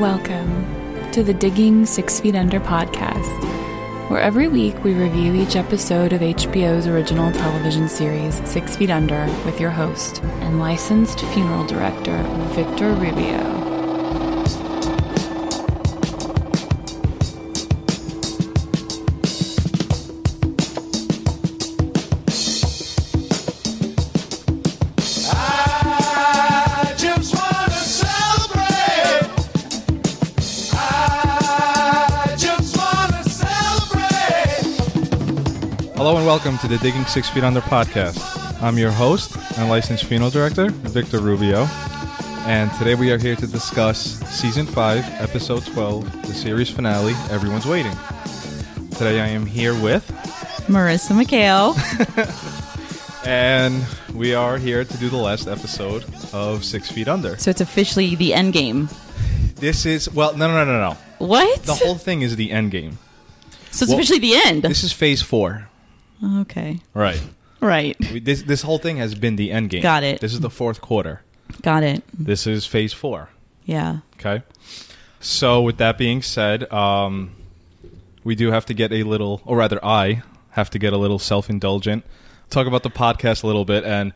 Welcome to the Digging Six Feet Under podcast, where every week we review each episode of HBO's original television series, Six Feet Under, with your host and licensed funeral director, Victor Rubio. The Digging Six Feet Under podcast. I'm your host and licensed funeral director, Victor Rubio. And today we are here to discuss Season 5, Episode 12, the series finale, Everyone's Waiting. Today I am here with, Marissa McHale. and we are here to do the last episode of Six Feet Under. so it's officially the end game. This is, well, no, no, no, no, no. What? The whole thing is the end game. so it's well, officially the end. This is Phase 4. Okay. Right. Right. We- This, this whole thing has been the end game. Got it. This is the fourth quarter. Got it. This is Phase 4. Yeah. Okay. So with that being said, um, we do have to get a little, or rather, I have to get a little self-indulgent. Talk about the podcast a little bit, and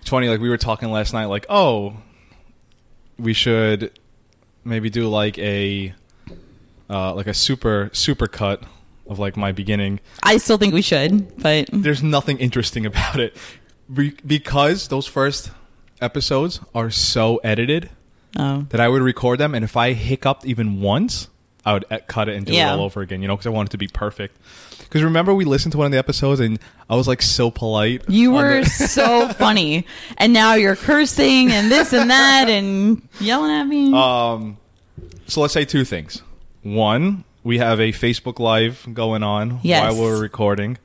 it's funny. Like we were talking last night, like, oh, we should maybe do like a uh, like a super super cut of like my beginning. I still think we should, but There's nothing interesting about it Be- because those first episodes are so edited oh. that I would record them, and if I hiccuped even once, I would cut it and do Yeah. it all over again. You know, because I want it to be perfect. Because remember, we listened to one of the episodes, and I was like so polite. You were the- so funny. And now you're cursing and this and that and yelling at me. um, so let's say two things. One, we have a Facebook Live going on Yes. while we're recording.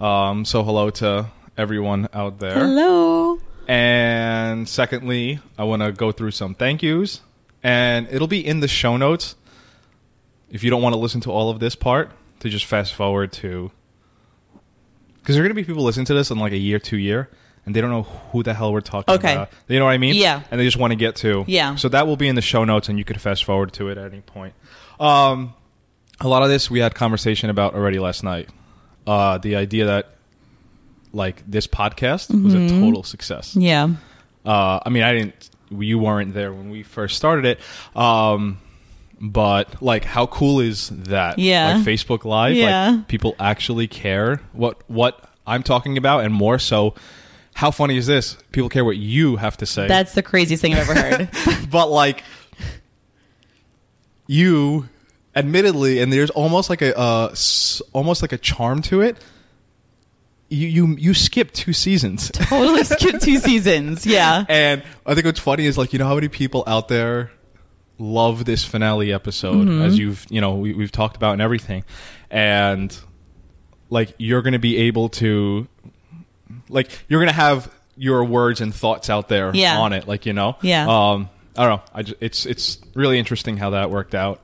Um, so hello to everyone out there. Hello. And secondly, I want to go through some thank yous, and it'll be in the show notes. If you don't want to listen to all of this part, to just fast forward to, because there are going to be people listening to this in like a year, two year, and they don't know who the hell we're talking Okay. about. You know what I mean? Yeah. And they just want to get to. Yeah. So that will be in the show notes, and you could fast forward to it at any point. Um, a lot of this we had conversation about already last night. Uh, the idea that like this podcast was a total success. Yeah. Uh, I mean, I didn't. You weren't there when we first started it. Um, but like, how cool is that? Yeah. Like Facebook Live. Yeah. Like people actually care what what I'm talking about, and more so, how funny is this? People care what you have to say. That's the craziest thing I've ever heard. but like you admittedly and there's almost like a uh, s- almost like a charm to it you you you skip two seasons totally skipped two seasons. Yeah. and i think what's funny is like you know how many people out there love this finale episode Mm-hmm. as you've you know we, we've talked about and everything and like you're gonna be able to like you're gonna have your words and thoughts out there Yeah. on it like you know Yeah. um i don't know I just, it's it's really interesting how that worked out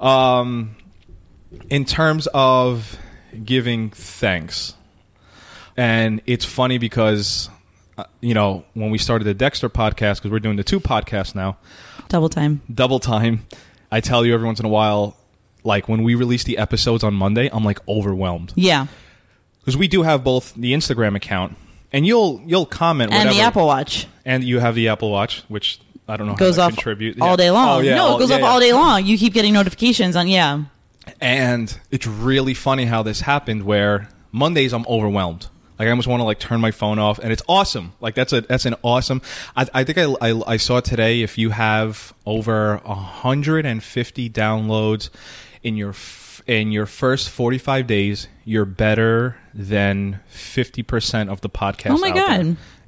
um in terms of giving thanks and it's funny because uh, you know when we started the dexter podcast because we're doing the two podcasts now Double time. double time i tell you every once in a while like when we release the episodes on monday i'm like overwhelmed Yeah. because we do have both the instagram account and you'll you'll comment And the Apple Watch and you have the apple watch which i don't know goes how off contribute all Yeah. day long. oh, yeah, no, all- it goes yeah, off all day long. You keep getting notifications on, yeah. And it's really funny how this happened where Mondays I'm overwhelmed. Like I almost want to like turn my phone off and it's awesome. Like that's a that's an awesome I, I think I, I I saw today if you have over 150 downloads in your in your first 45 days, you're better than 50% of the podcast Oh my out there.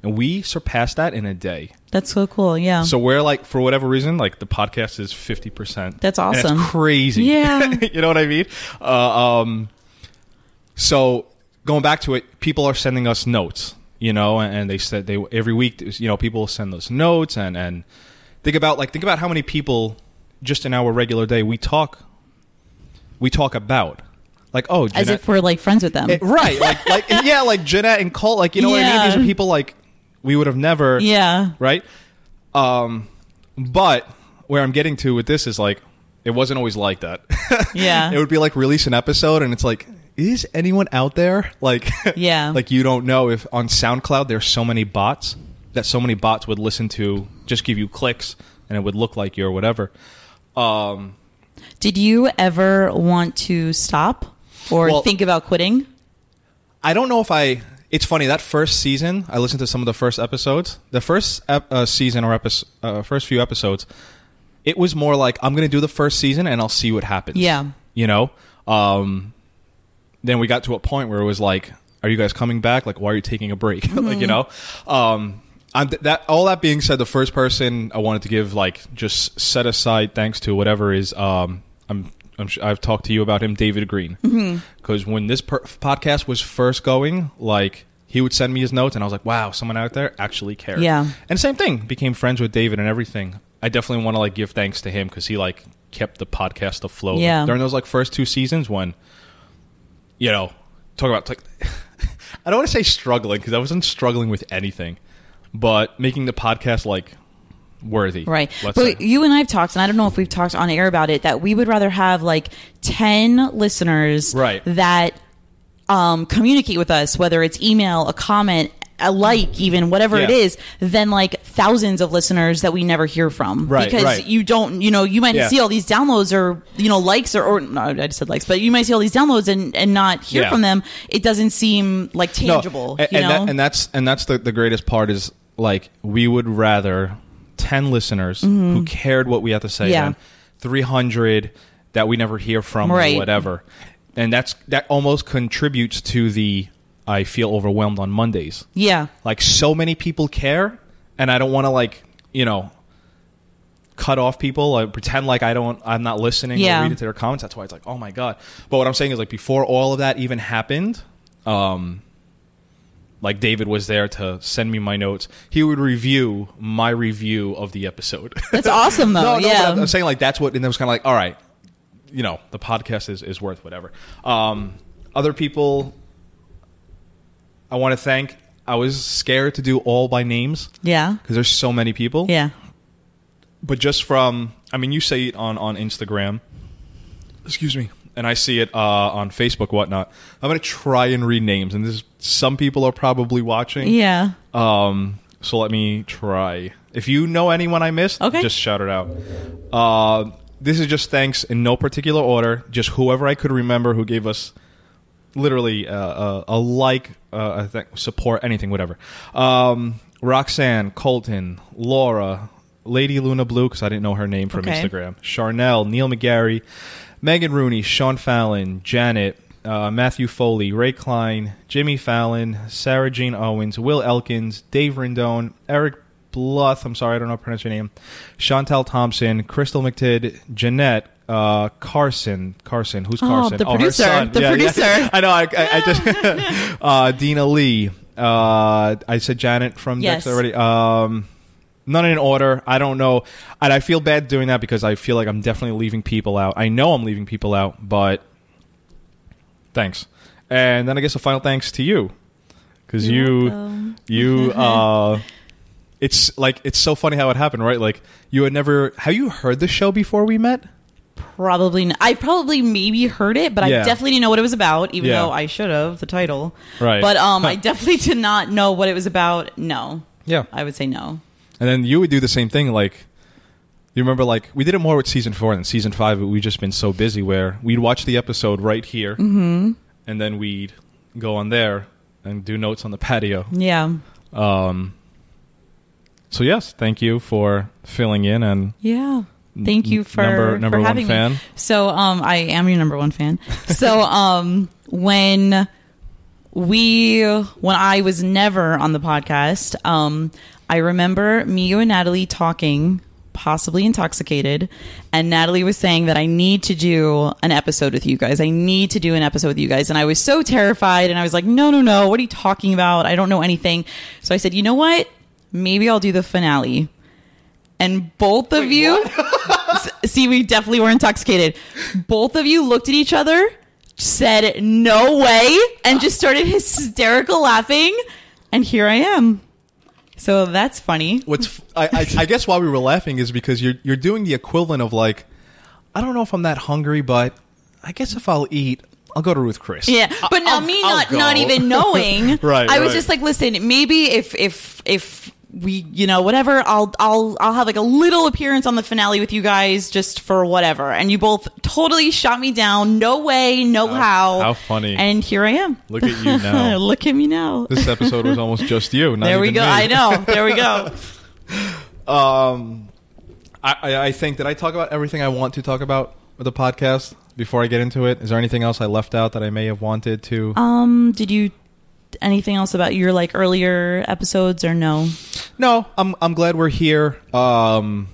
And we surpassed that in a day. That's so cool. Yeah. So we're like, for whatever reason, like the podcast is fifty percent. That's awesome. it's crazy. Yeah. you know what I mean. Uh, um, so going back to it, people are sending us notes. You know, and, they said they every week. You know, people send us notes and and think about like think about how many people just in our regular day we talk. We talk about like oh As if we're like friends with them. it- right like like yeah like Jeanette and Colt like you know what I mean. These are people like we would have never yeah. right? Um, but where I'm getting to with this is like it wasn't always like that. Yeah. it would be like release an episode and it's like is anyone out there like Yeah. like you don't know if on SoundCloud there's so many bots that so many bots would listen to just give you clicks and it would look like you or whatever. Um Did you ever want to stop or Well- think about quitting? I don't know if I. It's funny that first season. I listened to some of the first episodes. The first ep, uh, season or episode, uh, first few episodes, it was more like I'm going to do the first season and I'll see what happens. Yeah. you know. Um, then we got to a point where it was like, "Are you guys coming back? Like, why are you taking a break? like, you know." Um, I'm th- that all that being said, the first person I wanted to give like just set aside thanks to whatever is um, I'm. I'm sure I've talked to you about him, David Green, mm-hmm. because when this per- podcast was first going, like he would send me his notes, and I was like, "Wow, someone out there actually cares. Yeah. and same thing, became friends with David and everything. I definitely want to like give thanks to him because he like kept the podcast afloat Yeah. during those like first two seasons when you know, talk about like I don't want to say struggling because I wasn't struggling with anything, but making the podcast like worthy, Right. Let's but say. you and I've talked, and I don't know if we've talked on air about it, that we would rather have like 10 listeners Right. that um, communicate with us, whether it's email, a comment, a like, even whatever it Yeah. is, than like thousands of listeners that we never hear from. Right, Because right. you don't, you know, you might Yeah. see all these downloads or, you know, likes or, or no, I just said likes, but you might see all these downloads and, and not hear Yeah. from them. It doesn't seem like No, tangible. and, you and that, and that's and that's the, the greatest part is like we would rather ten listeners who cared what we had to say Mm-hmm. Yeah. than three hundred that we never hear from Right. or whatever. And that's that almost contributes to the I feel overwhelmed on Mondays. yeah. like so many people care and i don't want to like you know cut off people like pretend like i don't i'm not listening Yeah. or reading to their comments that's why it's like oh my god but what i'm saying is like before all of that even happened um like david was there to send me my notes he would review my review of the episode That's awesome though. no, no, yeah. I'm, I'm saying like that's what, and it was kind of like, all right, you know, the podcast is, is worth whatever. Um, other people, I want to thank. I was scared to do all by names yeah. because there's so many people. Yeah. But just from, I mean, you say it on on Instagram. Excuse me. And I see it uh, on Facebook, whatnot. I'm gonna try and read names, and this some people are probably watching. Yeah. Um, so let me try. If you know anyone I missed, Okay. just shout it out. Uh, this is just thanks in no particular order. Just whoever I could remember who gave us literally uh, uh, a like, uh, I think support, anything, whatever. Um, Roxanne, Colton, Laura, Lady Luna Blue, because I didn't know her name from Okay. Instagram. Charnel, Neil McGarry, Megan Rooney, Sean Fallon, Janet, uh, Matthew Foley, Ray Klein, Jimmy Fallon, Sarah Jean Owens, Will Elkins, Dave Rendon, Eric Bluth, I'm sorry, I don't know how to pronounce your name, Chantel Thompson, Crystal McTid, Jeanette, uh, Carson, Carson, who's Carson? Oh, Carson? the her producer, the producer. I know, I, I, I just, uh, Dina Lee, uh, I said Janet from Yes. Dexter already. Um, none in order. I don't know, and I feel bad doing that because I feel like I'm definitely leaving people out. I know I'm leaving people out, but thanks. And then I guess a final thanks to you because you, welcome. you, uh, it's like it's so funny how it happened, right? Like you had never. Have you heard the show before we met? Probably, I probably maybe heard it, but Yeah. I definitely didn't know what it was about. Even Yeah. though I should have the title, Right. But um, I definitely did not know what it was about. No, Yeah. I would say no. And then you would do the same thing. Like, you remember, like, we did it more with season four than season five, but we've just been so busy where we'd watch the episode right here, Mm-hmm. and then we'd go on there and do notes on the patio. Yeah, Um, so, yes, thank you for filling in. And yeah. Thank you for number- number for one having fan. me. So um, I am your number one fan. So um, when we when I was never on the podcast, um, I remember me, you, and Natalie talking, possibly intoxicated, and Natalie was saying that I need to do an episode with you guys. I need to do an episode with you guys, and I was so terrified, and I was like, no, no, no, what are you talking about? I don't know anything. So I said, you know what? Maybe I'll do the finale. And both of you, see, we definitely were intoxicated. Both of you looked at each other, said no way, and just started hysterical laughing. And here I am. So that's funny. What's I, I, I guess why we were laughing is because you're you're doing the equivalent of like, I don't know if I'm that hungry, but I guess if I'll eat, I'll go to Ruth Chris. Yeah, but now I'll- me I'll not go. not even knowing. Right, I was right. just like, listen, maybe if if if we, you know, whatever, I'll I'll I'll have like a little appearance on the finale with you guys just for whatever. And you both totally shot me down. No way, no how. how funny. And here I am. Look at you now. Look at me now. This episode was almost just you. There we go. me. I know. There we go. Um, I, I, I think did I talk about everything I want to talk about with the podcast before I get into it? Is there anything else I left out that I may have wanted to? Um, did you anything else about your like earlier episodes or no? no, I'm I'm glad we're here. Um,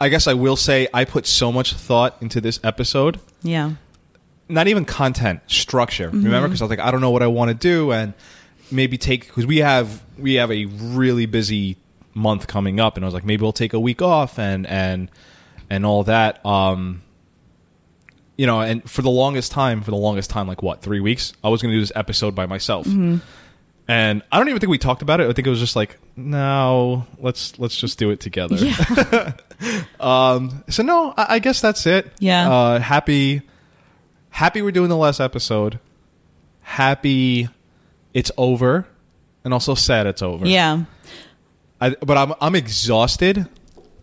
I guess I will say I put so much thought into this episode. Yeah. Not even content, structure. Mm-hmm. Remember, because I was like, I don't know what I want to do, and maybe take because we have we have a really busy month coming up, and I was like, maybe we'll take a week off and and and all that. Um, you know, and for the longest time, for the longest time, like what, three weeks, I was going to do this episode by myself. Mm-hmm. And I don't even think we talked about it. I think it was just like, no, let's let's just do it together. Yeah. Um, so no, I, I guess that's it. Yeah. Uh, happy, happy we're doing the last episode. Happy, it's over, and also sad it's over. yeah. I, but I'm I'm exhausted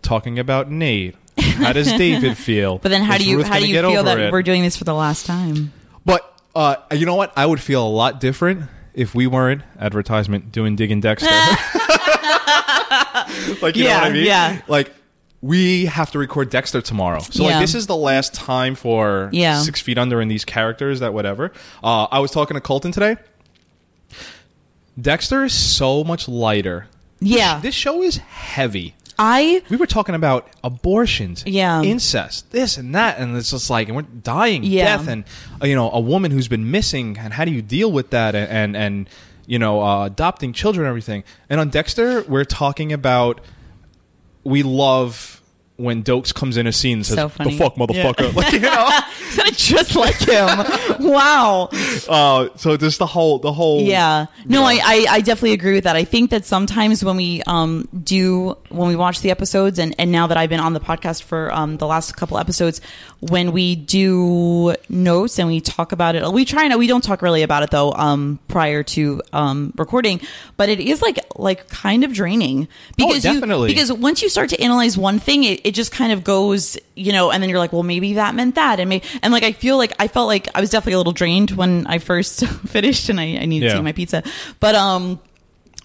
talking about Nate. How does David feel? But then how Is do you Ruth how do gonna you get feel over that it? we're doing this for the last time? But uh, you know what? I would feel a lot different if we weren't advertisement doing Digging Dexter. like you know Yeah, what I mean? yeah. Like we have to record Dexter tomorrow, so Yeah. like this is the last time for Yeah. Six Feet Under and these characters that whatever. Uh, I was talking to Colton today. Dexter is so much lighter. Yeah. This show is heavy. I We were talking about abortions, Yeah. incest, this and that, and it's just like, and we're dying, Yeah. death, and uh, you know, a woman who's been missing, and how do you deal with that, and and, and you know, uh, adopting children, and everything. And on Dexter, we're talking about we love when Doakes comes in a scene and says, So "The fuck, motherfucker!" Like you know, just like him. wow. uh, so just the whole, the whole, Yeah. No, Yeah. I, I, I definitely agree with that. I think that sometimes when we um do when we watch the episodes and, and now that I've been on the podcast for um the last couple episodes, when we do notes and we talk about it we try and we don't talk really about it though, um prior to um recording, but it is like like kind of draining. Because you definitely. because once you start to analyze one thing, it, it just kind of goes, you know, and then you're like, well, maybe that meant that, and may, and like I feel like I felt like I was definitely a little drained when I first finished, and I, I needed Yeah. to eat my pizza, but um,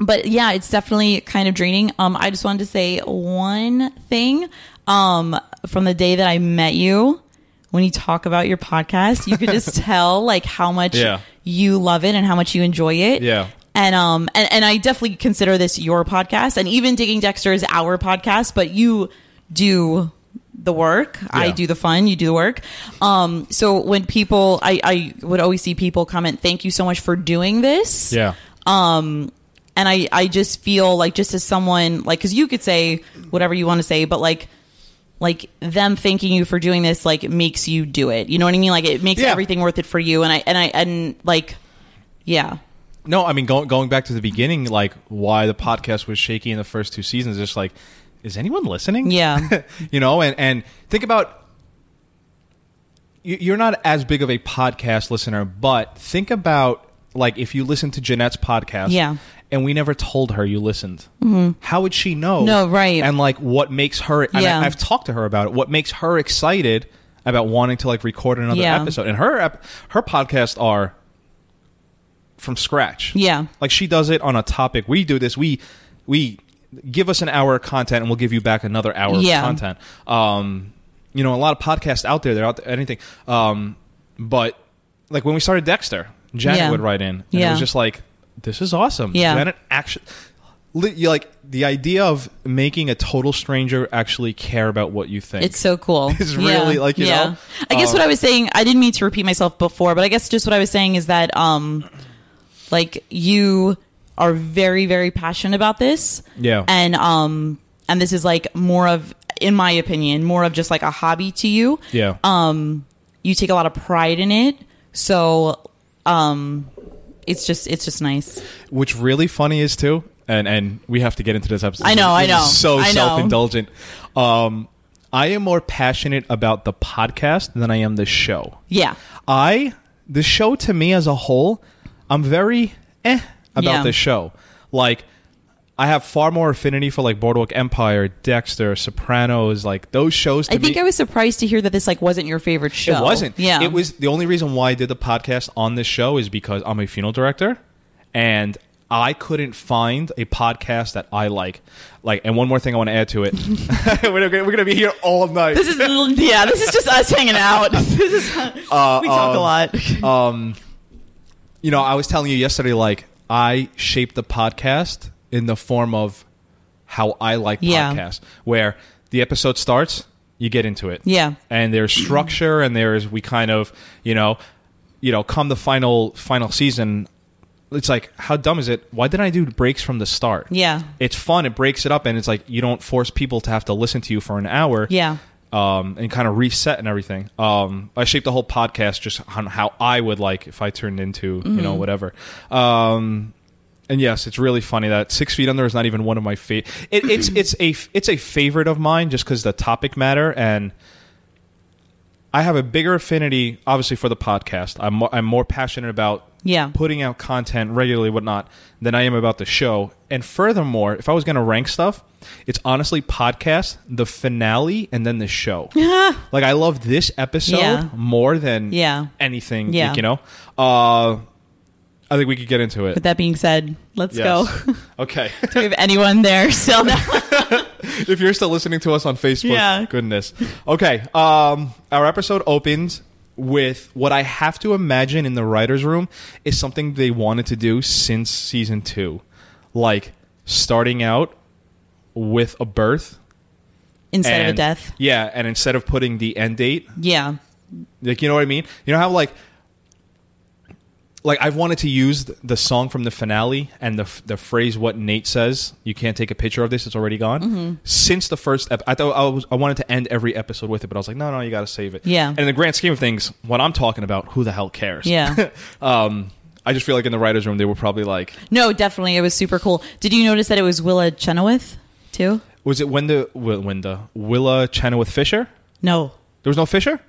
but yeah, it's definitely kind of draining. Um, I just wanted to say one thing. Um, from the day that I met you, when you talk about your podcast, you could just tell like how much Yeah. you love it and how much you enjoy it. Yeah. And um and, and I definitely consider this your podcast and even Digging Dexter is our podcast, but you do the work. I do the fun, you do the work. Um so when people I, I would always see people comment, Thank you so much for doing this. yeah, Um and I, I just feel like just as someone like because you could say whatever you want to say, but like like them thanking you for doing this like makes you do it. You know what I mean? Like it makes Yeah. everything worth it for you. And I and I and like yeah. No, I mean going going back to the beginning, like why the podcast was shaky in the first two seasons. Just like, is anyone listening? Yeah. you know, and and think about. you- You're not as big of a podcast listener, but think about like if you listen to Jeanette's podcast, Yeah. and we never told her you listened. Mm-hmm. How would she know? No, right. And like, what makes her? And Yeah. I, I've talked to her about it. What makes her excited about wanting to like record another Yeah. episode? And her ep- her podcasts are from scratch. Yeah. Like she does it on a topic. We do this. We we give us an hour of content and we'll give you back another hour Yeah. of content. Um, you know, a lot of podcasts out there. They're out there, anything. Um, but like when we started Dexter, Janet Yeah. would write in, and it was just like, "This is awesome." Yeah. Janet actually. You like the idea of making a total stranger actually care about what you think. It's so cool. It's really, like, you know, I guess um, what I was saying, I didn't mean to repeat myself before, but I guess just what I was saying is that, um, like you are very, very passionate about this. Yeah. And, um, and this is like more of, in my opinion, more of just like a hobby to you. yeah. Um, you take a lot of pride in it. So, um, it's just, it's just nice. Which really funny is too, and and we have to get into this episode. I know, I This is know, So I know. self indulgent. Um, I am more passionate about the podcast than I am the show. Yeah. I the show to me as a whole, I'm very eh about Yeah. the show. Like I have far more affinity for like Boardwalk Empire, Dexter, Sopranos, like those shows. To I think me, I was surprised to hear that this like wasn't your favorite show. It wasn't. Yeah. It was the only reason why I did the podcast on this show is because I'm a funeral director and I couldn't find a podcast that I like. Like, and one more thing I want to add to it. we're gonna, we're gonna be here all night. This is yeah. This is just us hanging out. This is, we talk a lot. Um, you know, I was telling you yesterday, like I shape the podcast in the form of how I like Yeah. podcasts, where the episode starts, you get into it, Yeah. and there's structure, and there's we kind of, you know, you know, come the final final season. It's like, how dumb is it? Why didn't I do breaks from the start? Yeah. it's fun. It breaks it up, and it's like you don't force people to have to listen to you for an hour Yeah. Um, and kind of reset and everything. Um, I shaped the whole podcast just on how I would like if I turned into you know whatever. Um, and yes, it's really funny that Six Feet Under is not even one of my favorite. It, it's it's a it's a favorite of mine just because the topic matter and. I have a bigger affinity, obviously, for the podcast. I'm more, I'm more passionate about Yeah. putting out content regularly, whatnot, than I am about the show. And furthermore, if I was going to rank stuff, it's honestly podcast, the finale, and then the show. like I love this episode Yeah. more than Yeah. anything. Yeah. you know. Uh, I think we could get into it. With that being said, let's Yes. go. okay. Do we have anyone there still now? if you're still listening to us on Facebook, Yeah. goodness. Okay, um, our episode opens with what I have to imagine in the writers' room is something they wanted to do since season two, like starting out with a birth Instead of a death. Yeah, and instead of putting the end date, Yeah. like you know what I mean. You know how like. Like I've wanted to use the song from the finale and the the phrase "what Nate says." You can't take a picture of this; it's already gone. Mm-hmm. Since the first, ep- I thought I was I wanted to end every episode with it, but I was like, no, no, you got to save it. Yeah. And in the grand scheme of things, what I'm talking about, who the hell cares? Yeah. um, I just feel like in the writers' room, they were probably like, No, definitely. It was super cool. Did you notice that it was Willa Chenoweth too? was it Wenda Wenda Willa Chenoweth Fisher? No. There was no Fisher.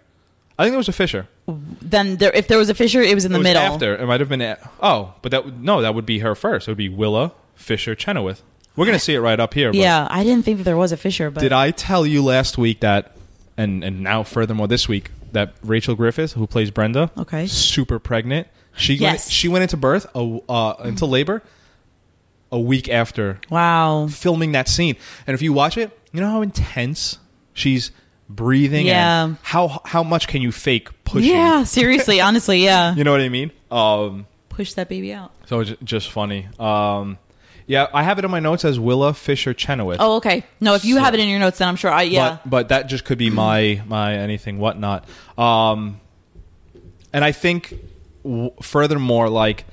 I think there was a Fisher. Then there, if there was a Fisher, it was in the it was middle. after. It might have been. Oh, but that would- no, that would be her first. It would be Willa Fisher Chenoweth. We're gonna see it right up here. but- Yeah, I didn't think that there was a Fisher, but Did I tell you last week that, and and now furthermore this week that Rachel Griffith, who plays Brenda, Okay. super pregnant. She went, Yes. she went into birth, a, uh, into labor, a week after Wow. filming that scene. And if you watch it, you know how intense she's breathing. Yeah. And how how much can you fake pushing? Yeah, seriously, honestly, yeah. You know what I mean? Um, Push that baby out. so it's just funny. Um, yeah, I have it in my notes as Willa Fisher Chenoweth. Oh, okay. No, if you have it in your notes, then I'm sure I yeah. but but that just could be my my anything whatnot. Um, and I think w- furthermore, like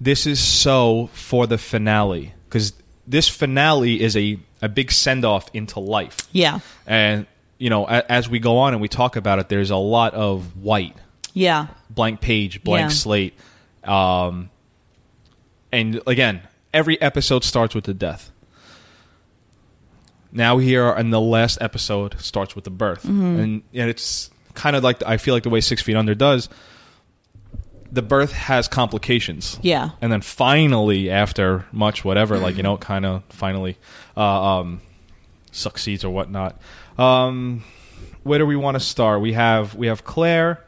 this is so for the finale because this finale is a a big send off into life, yeah. and you know a, as we go on and we talk about it, there's a lot of white Yeah. blank page, blank Yeah. slate. Um, and again, every episode starts with the death. Now here and the last episode starts with the birth, Mm-hmm. and and it's kind of like I feel like the way Six Feet Under does. The birth has complications. Yeah. And then finally, after much whatever, like you know, kind of finally uh, um, succeeds or whatnot. Um, where do we want to start? We have we have Claire,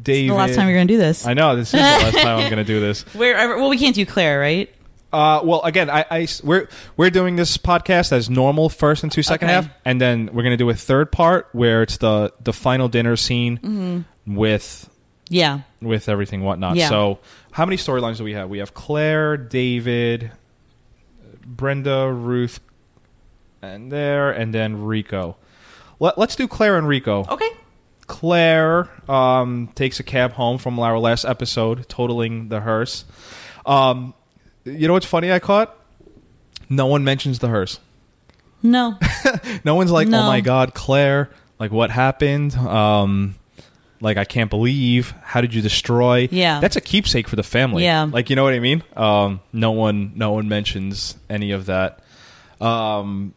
David. The last time you're gonna do this. I know this is the last time I'm going to do this. Wherever well we can't do Claire, right? Uh, well, again, I, I we're we're doing this podcast as normal first and two second Okay. half, and then we're going to do a third part where it's the the final dinner scene Mm-hmm. with Yeah. with everything whatnot. Yeah. So, how many storylines do we have? We have Claire, David, Brenda, Ruth, and there, and then Rico. Let, let's do Claire and Rico. Okay. Claire um, takes a cab home from our last episode, totaling the hearse. Um, you know what's funny? I caught. No one mentions the hearse. No. No one's like, No. "Oh my God, Claire! Like, what happened?" Um, like I can't believe how did you destroy? Yeah. that's a keepsake for the family. Yeah. like you know what I mean. Um, no one, no one mentions any of that. Um,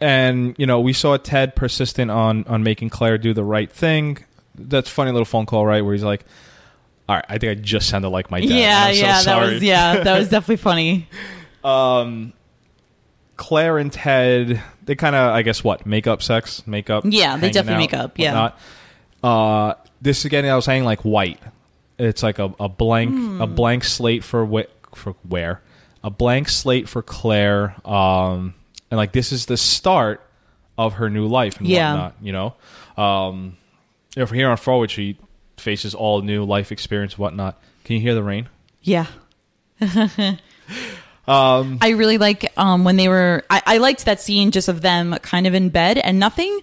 and you know we saw Ted persistent on on making Claire do the right thing. That's funny little phone call, right? Where he's like, "All right, I think I just sounded like my dad. yeah, I'm so yeah, that sorry." was yeah, that was definitely funny. um, Claire and Ted, they kind of, I guess, what make up sex, make up. Yeah, they definitely out, make up, yeah. Uh, this again, I was saying like white. It's like a, a blank, Hmm. a blank slate for wh- for where, a blank slate for Claire. Um, and like this is the start of her new life and Yeah. whatnot. You know, um, you know, from here on forward, she faces all new life experience, whatnot. Can you hear the rain? Yeah. I really like um, when they were. I, I liked that scene just of them kind of in bed and nothing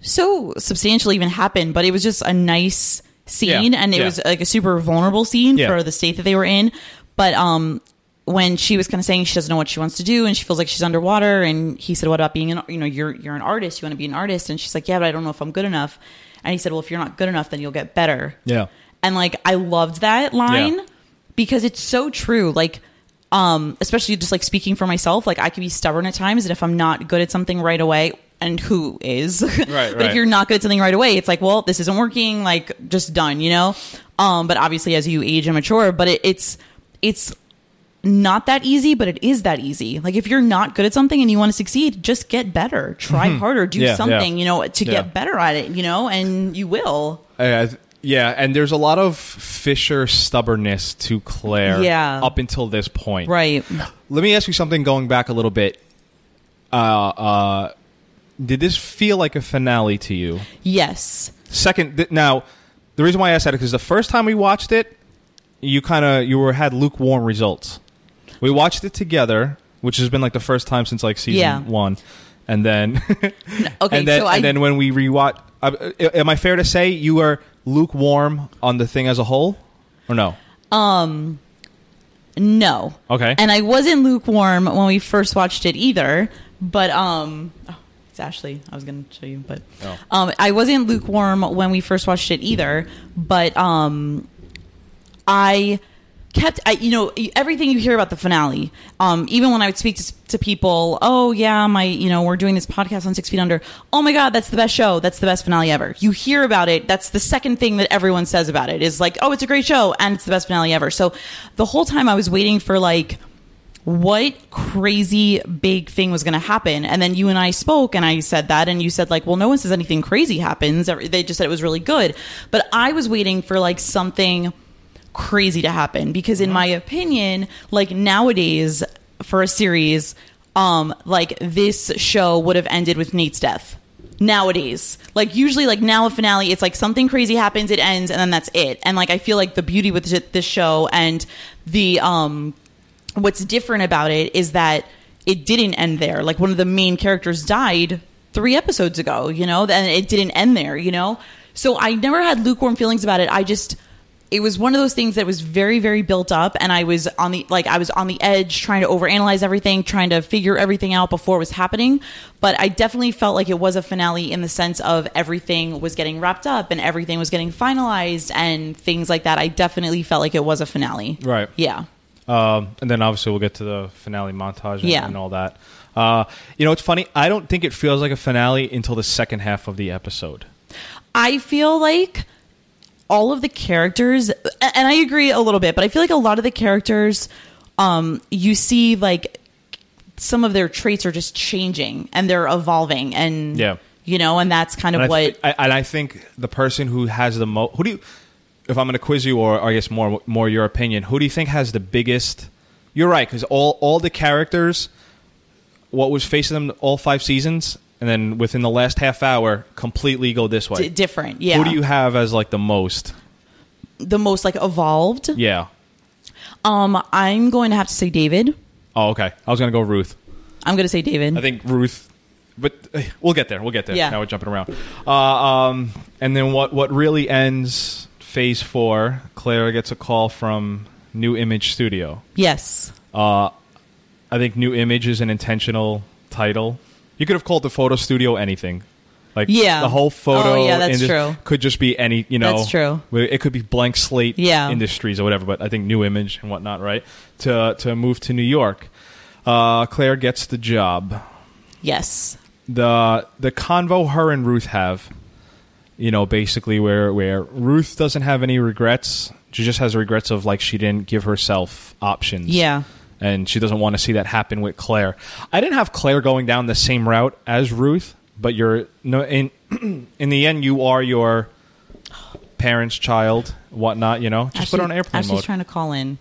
so substantial even happened, but it was just a nice scene Yeah, and it yeah. was like a super vulnerable scene Yeah. for the state that they were in. But um, when she was kind of saying she doesn't know what she wants to do and she feels like she's underwater, and he said, "What about being an you know you're you're an artist? You want to be an artist?" And she's like, "Yeah, but I don't know if I'm good enough." And he said, "Well, if you're not good enough, then you'll get better." Yeah. and like I loved that line Yeah. because it's so true. Like, um, especially just like speaking for myself, like I can be stubborn at times, and if I'm not good at something right away, and who is, Right, but right. if you're not good at something right away, it's like, well, this isn't working. Like, just done, you know. Um, but obviously, as you age and mature, but it, it's it's not that easy, but it is that easy. Like if you're not good at something and you want to succeed, just get better. Try harder. Do Mm-hmm. Yeah, something, yeah. you know, to Yeah. get better at it, you know, and you will. Uh, yeah, and there's a lot of Fisher stubbornness to Claire Yeah. up until this point. Right. Let me ask you something going back a little bit. Uh, uh, did this feel like a finale to you? Yes. Second, th- now, the reason why I asked that is because the first time we watched it, you kind of you were had lukewarm results. We watched it together, which has been like the first time since like season Yeah. one, and then Okay. and then, so I and then when we rewatch, uh, am I fair to say you are lukewarm on the thing as a whole, or no? Um No. Okay. And I wasn't lukewarm when we first watched it either. But um, oh, it's Ashley. I was going to show you, but Oh. um, I wasn't lukewarm when we first watched it either. But um, I kept I, you know everything you hear about the finale um even when i would speak to, to people oh yeah my you know we're doing this podcast on six feet under. Oh my god that's the best show. That's the best finale ever. You hear about it. That's the second thing that everyone says about it is like oh it's a great show and it's the best finale ever. So the whole time i was waiting for like what crazy big thing was going to happen and then you and i spoke and i said that and you said like well no one says anything crazy happens. They just said it was really good. But i was waiting for like something crazy to happen because in my opinion like nowadays for a series um like this show would have ended with nate's death nowadays like usually like now a finale it's like something crazy happens it ends and then that's it and like i feel like the beauty with this show and the um what's different about it is that it didn't end there. Like one of the main characters died three episodes ago, you know, and it didn't end there, you know? So I never had lukewarm feelings about it. I just, it was one of those things that was very, very built up. And I was on the, like, I was on the edge trying to overanalyze everything, trying to figure everything out before it was happening. But I definitely felt like it was a finale in the sense of everything was getting wrapped up and everything was getting finalized and things like that. I definitely felt like it was a finale. Right. Yeah. Um, and then obviously we'll get to the finale montage and, Yeah. and all that. Uh, you know, it's funny. I don't think it feels like a finale until the second half of the episode. I feel like all of the characters, and I agree a little bit, but I feel like a lot of the characters, um, you see like some of their traits are just changing and they're evolving, and Yeah. you know, and that's kind of And I, what. th- I, and I think the person who has the most, who do you, if I'm going to quiz you, or I guess more more your opinion, who do you think has the biggest? You're right, because all all the characters, what was facing them all five seasons, and then within the last half hour, completely go this way. d- different, yeah. Who do you have as like the most? the most like evolved? Yeah. Um, I'm going to have to say David. Oh, okay. I was going to go Ruth. I'm going to say David. I think Ruth, but eh, we'll get there. We'll get there. Yeah. Now we're jumping around. Uh, um, and then what? What really ends phase four? Claire gets a call from New Image Studio. yes. Uh, I think New Image is an intentional title. You could have called the photo studio anything. Like Yeah. the whole photo. Oh, yeah, that's true. Could just be any, you know. That's true. It could be blank slate Yeah. industries or whatever. But I think New Image and whatnot, right? To to move to New York. Uh, Claire gets the job. Yes. the the convo her and Ruth have, you know, basically where where Ruth doesn't have any regrets. She just has regrets of like she didn't give herself options. Yeah. And she doesn't want to see that happen with Claire. I didn't have Claire going down the same route as Ruth, but you're no in in the end you are your parents' child, whatnot, you know. Just put it on airplane Ashley's mode. trying to call in.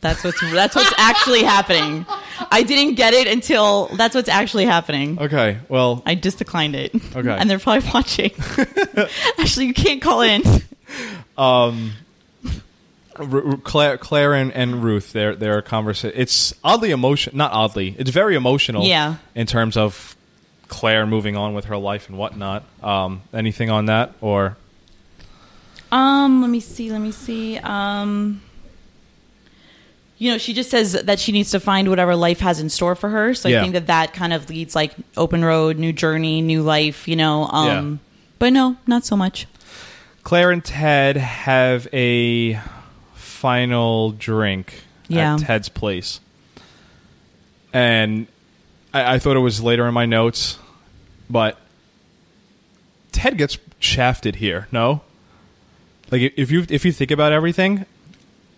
That's what's that's what's actually happening. I didn't get it until that's what's actually happening. okay, well, I just declined it. Okay. And they're probably watching. Actually, you can't call in. Ru- Ru- Claire, Claire and, and Ruth, their their conversation. It's oddly emotional. Not oddly. It's very emotional. Yeah. In terms of Claire moving on with her life and whatnot. Um, anything on that or Um, let me see. Let me see. Um, you know, she just says that she needs to find whatever life has in store for her. So Yeah. I think that that kind of leads like open road, new journey, new life. You know. Um, Yeah. but no, not so much. Claire and Ted have a final drink Yeah. at Ted's place, and I, I thought it was later in my notes, but Ted gets shafted here. No, like if you if you think about everything,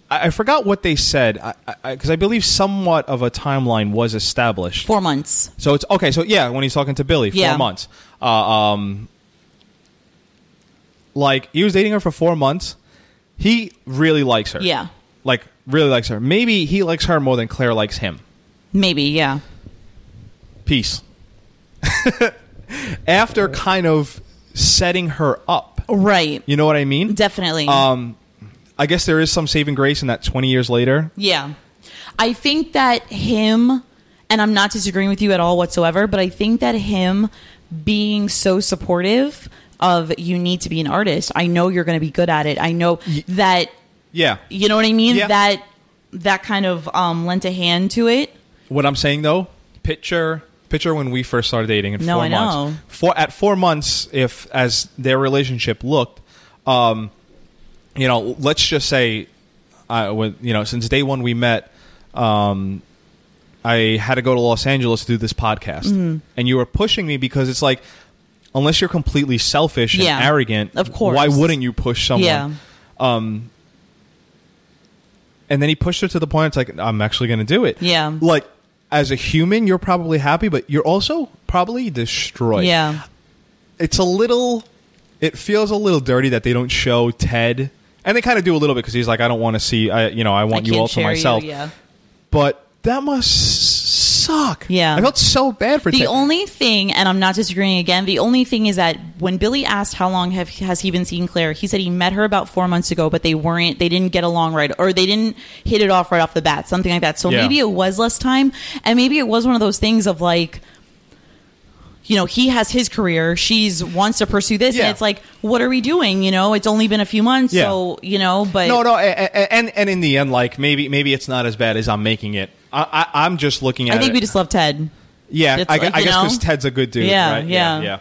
I, I forgot what they said because I, I, 'cause I believe somewhat of a timeline was established. Four months. So it's okay. So yeah, when he's talking to Billy, four Yeah. months. Uh, um, like he was dating her for four months. He really likes her. Yeah. like really likes her. Maybe he likes her more than Claire likes him. Maybe. Yeah. Peace. After kind of setting her up, Right. you know what I mean? Definitely. Um, I guess there is some saving grace in that twenty years later. Yeah. I think that him, and I'm not disagreeing with you at all whatsoever, but I think that him being so supportive of you need to be an artist. I know you're going to be good at it. I know that, Yeah. you know what I mean? Yeah. That, that kind of um, lent a hand to it. What I'm saying though, picture picture when we first started dating in No, four I months. know. Four at four months, if as their relationship looked, um, you know, let's just say, I when, you know, since day one we met, um, I had to go to Los Angeles to do this podcast, Mm-hmm. and you were pushing me because it's like, unless you're completely selfish and Yeah, arrogant, of course. why wouldn't you push someone? Yeah. Um, and then he pushed her to the point it's like i'm actually going to do it Yeah. like as a human you're probably happy but you're also probably destroyed Yeah. it's a little it feels a little dirty that they don't show ted and they kind of do a little bit because he's like i don't want to see i you know i I want you can't all to share myself yeah. but that must suck Yeah. i felt so bad for The ted only thing, and I'm not disagreeing again, the only thing is that when Billy asked how long have, has he been seeing Claire, he said he met her about four months ago, but they weren't, they didn't get along right, or they didn't hit it off right off the bat, something like that. So Yeah. maybe it was less time, and maybe it was one of those things of like, you know, he has his career, she's wants to pursue this, Yeah. and it's like, what are we doing? You know, it's only been a few months, Yeah. so you know, but no no a- a- and and in the end like maybe maybe it's not as bad as i'm making it i, I i'm just looking at I think it we just love Ted. Yeah, I, like, I guess because Ted's a good dude. Yeah, right? yeah. yeah.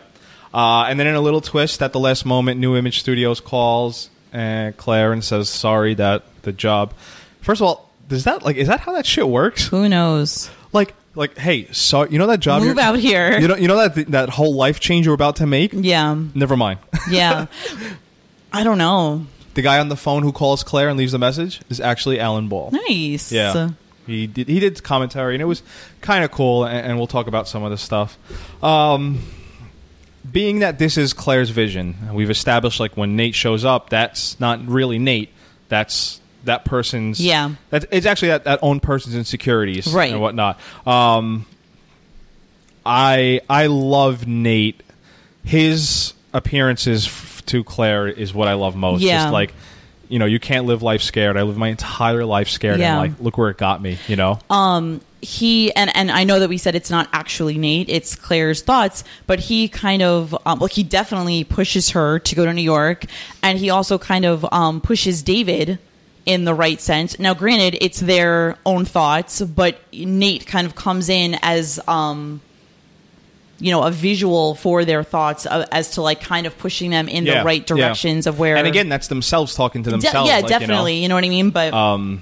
Uh, and then in a little twist, at the last moment, New Image Studios calls and Claire and says, "Sorry that the job." First of all, does that like is that how that shit works? Who knows? Like, like, hey, so you know that job? Move you're- out here. You know, you know that that whole life change you're about to make. Yeah, Never mind. yeah. I don't know. the guy on the phone who calls Claire and leaves a message is actually Alan Ball. Nice. Yeah. He did he did commentary and it was kind of cool and, and we'll talk about some of the stuff. Um being that this is Claire's vision, we've established like when Nate shows up, that's not really Nate. That's that person's Yeah. That's it's actually that, that own person's insecurities Right. and whatnot. Um I I love Nate. His appearances f- to Claire is what I love most. Yeah. Just like you know, you can't live life scared. I live my entire life scared, Yeah. and like, look where it got me. You know, Um. he and and I know that we said it's not actually Nate, it's Claire's thoughts, but he kind of um, well, he definitely pushes her to go to New York, and he also kind of um, pushes David in the right sense. Now, granted, it's their own thoughts, but Nate kind of comes in as um, you know a visual for their thoughts uh, as to like kind of pushing them in Yeah, the right yeah. directions of where and again, that's themselves talking to De- themselves. yeah like, you know. definitely you know, what i mean but Um,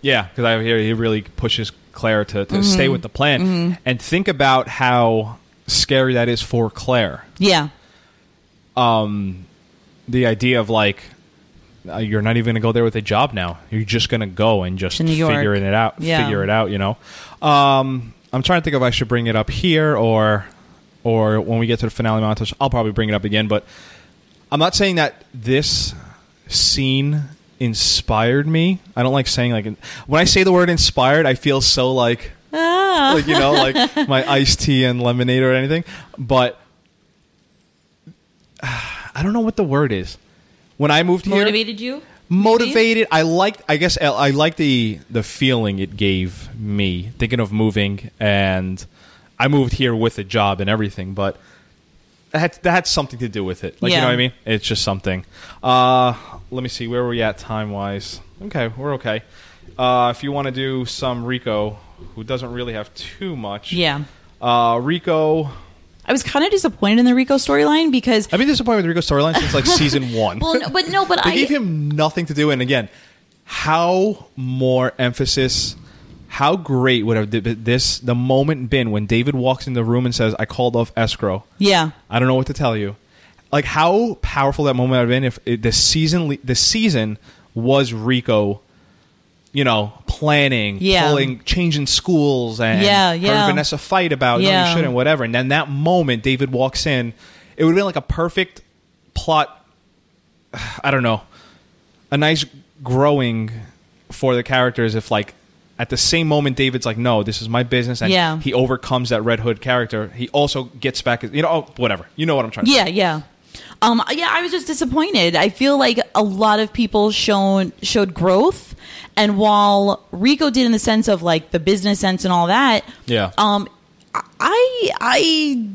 yeah, because I hear he really pushes Claire to, to Mm-hmm. stay with the plan and think about how scary that is for Claire. yeah um The idea of like uh, you're not even going to go there with a job now. You're just going to go and just To New York. figuring it out. Yeah. Figure it out. You know. Um, I'm trying to think if I should bring it up here or or when we get to the finale montage. I'll probably bring it up again, but I'm not saying that this scene inspired me. I don't like saying like when I say the word inspired, I feel so like Ah. like you know like my iced tea and lemonade or anything. But I don't know what the word is. When I moved here, motivated you motivated. I liked. I guess I, I like the the feeling it gave me thinking of moving, and I moved here with a job and everything, but. That had, that had something to do with it. Like, you know what I mean? It's just something. Uh, let me see. Where were we at time wise? Okay, we're okay. Uh, if you want to do some Rico, who doesn't really have too much. yeah Uh, Rico. i was kind of disappointed in the rico storyline because I've been disappointed with Rico storyline since like season one. well no, but no but they i gave him nothing to do. And again, how more emphasis, how great would have this the moment been when David walks in the room and says, "I called off escrow." yeah I don't know what to tell you. Like how powerful that moment would have been if it, the season the season was Rico. You know, planning, Yeah. pulling, changing schools, and Yeah, her yeah. and Vanessa fight about no, you shouldn't, whatever. And then that moment, David walks in. It would have been like a perfect plot I don't know, a nice growing for the characters if like at the same moment David's like, no, this is my business, and Yeah. he overcomes that Red Hood character. He also gets back, you know, oh, whatever. You know what I'm trying to say. Yeah, yeah. Um, yeah, I was just disappointed. I feel like a lot of people shown showed growth, and while Rico did in the sense of like the business sense and all that, Yeah. Um, I I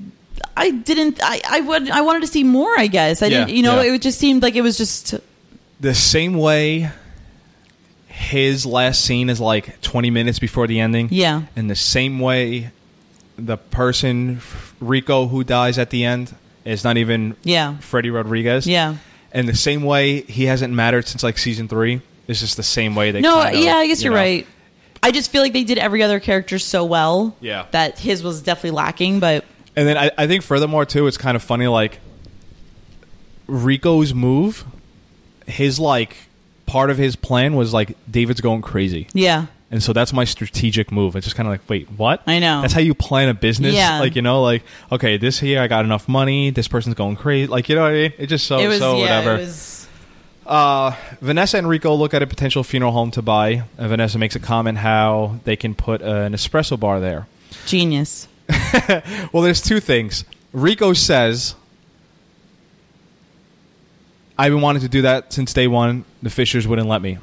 I didn't. I I would I wanted to see more. I guess I Yeah, didn't. You know, yeah. it just seemed like it was just the same way his last scene is like 20 minutes before the ending. Yeah. In the same way the person Rico who dies at the end is not even Yeah. Freddy Rodriguez. Yeah. And the same way he hasn't mattered since like season 3 It's just the same way they no. kind of, yeah, I guess you you're know. right. I just feel like they did every other character so well. Yeah. That his was definitely lacking, but And then I, I think furthermore too, it's kind of funny like Rico's move, his like part of his plan was like David's going crazy. yeah. And so that's my strategic move. It's just kind of like, wait, what? I know. That's how you plan a business. Yeah. Like, you know, like, okay, this here, I got enough money. This person's going crazy. Like, you know what I mean? It just so, it was so yeah. whatever. It was Uh, Vanessa and Rico look at a potential funeral home to buy. And Vanessa makes a comment how they can put an espresso bar there. genius. Well, there's two things. Rico says, I've been wanting to do that since day one. The Fishers wouldn't let me.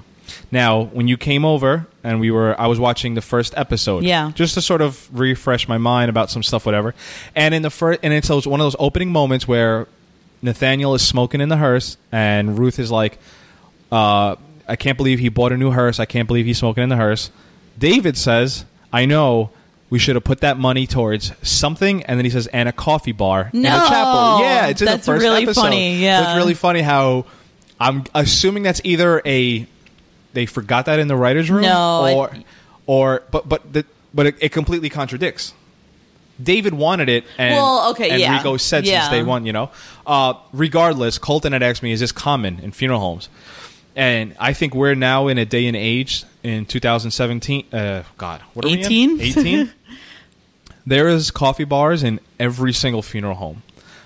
Now, when you came over and we were, I was watching the first episode, Yeah. just to sort of refresh my mind about some stuff, whatever. And in the first, and it's those- one of those opening moments where Nathaniel is smoking in the hearse, and Ruth is like, uh, "I can't believe he bought a new hearse. I can't believe he's smoking in the hearse." David says, "I know." We should have put that money towards something, and then he says, "and a coffee bar and a No! chapel." Yeah, it's in the first really episode. funny, yeah. it's really funny how I'm assuming that's either a they forgot that in the writers' room, No, I- or or but but the, but it, it completely contradicts. David wanted it, and Well, okay, and yeah. Rico said Yeah. since day one, you know. Uh, regardless, Colton had asked me, "Is this common in funeral homes?" And I think we're now in a day and age in 2017. Uh, God, what are 18? we in? 18. there is coffee bars in every single funeral home.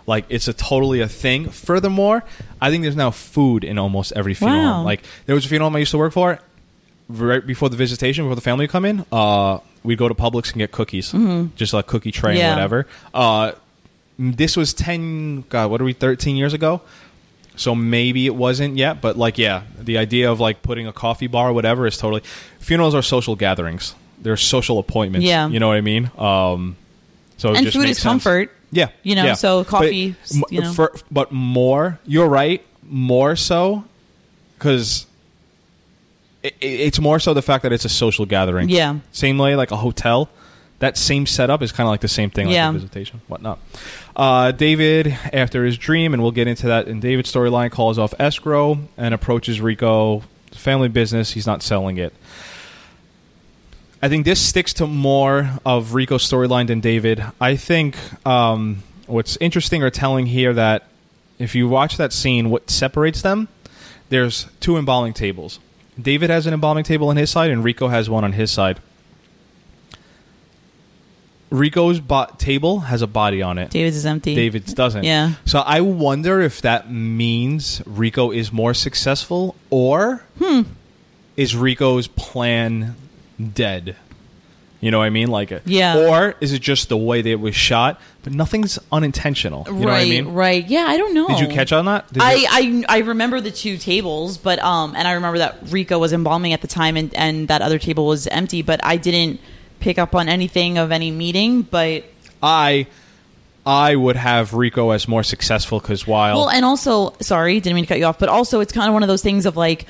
Like it's a totally a thing. Furthermore, I think there's now food in almost every funeral Wow. home. Like there was a funeral home I used to work for. Right before the visitation, before the family would come in, uh, we'd go to Publix and get cookies, just like cookie tray Mm-hmm. Yeah. and whatever. Uh, this was ten. God, what are we? Thirteen years ago. So maybe it wasn't yet, but like, yeah, the idea of like putting a coffee bar or whatever is totally. Funerals are social gatherings. They're social appointments. Yeah. you know what I mean. Um, so it And just food makes is sense. comfort. Yeah, You know, yeah. so coffee, m- you know. for- but more. You're right. More so because it, it's more so the fact that it's a social gathering. Yeah. Same way like a hotel. that same setup is kind of like the same thing, like Yeah. the visitation, whatnot. Uh, David, after his dream, and we'll get into that in David's storyline, calls off escrow and approaches Rico. Family business. He's not selling it. I think this sticks to more of Rico's storyline than David. I think um, what's interesting or telling here that if you watch that scene, what separates them, there's two embalming tables. David has an embalming table on his side, and Rico has one on his side. Rico's bo- table has a body on it. David's is empty. David's doesn't. Yeah. So I wonder if that means Rico is more successful or Hmm. is Rico's plan dead? You know what I mean? Like, Yeah. Or is it just the way that it was shot? But nothing's unintentional. You know what I right, mean? right. Yeah, I don't know. Did you catch on that? Did I, you- I I remember the two tables, but um, and I remember that Rico was embalming at the time, and and that other table was empty. But I didn't pick up on anything of any meeting. But I, I would have Rico as more successful because while well, and also, sorry, didn't mean to cut you off, but also it's kind of one of those things of like.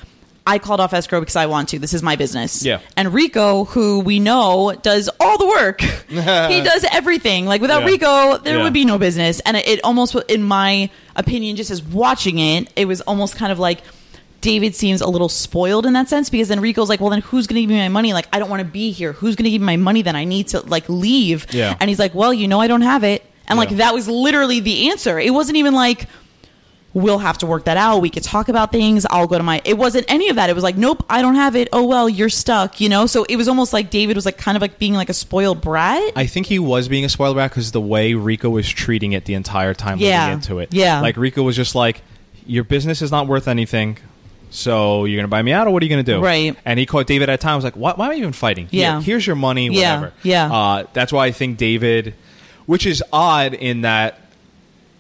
I called off escrow because I want to. This is my business. Yeah. And Rico, who we know does all the work, he does everything. Like without Yeah. Rico, there Yeah. would be no business. And it, it almost, in my opinion, just as watching it, it was almost kind of like David seems a little spoiled in that sense because then Rico's like, well, then who's going to give me my money? Like, I don't want to be here. Who's going to give me my money? Then I need to like leave. Yeah. And he's like, well, you know, I don't have it. And like that was literally the answer. It wasn't even like we'll have to work that out. We could talk about things. I'll go to my. It wasn't any of that. It was like, nope, I don't have it. Oh well, you're stuck. You know. So it was almost like David was like kind of like being like a spoiled brat. I think he was being a spoiled brat because the way Rico was treating it the entire time Yeah. leading into it. Yeah. Like Rico was just like, "Your business is not worth anything, so you're gonna buy me out, or what are you gonna do?" Right. And he caught David at times like, "Why, why am I even fighting? Here, here's your money, Yeah. Yeah. Uh, that's why I think David, which is odd in that.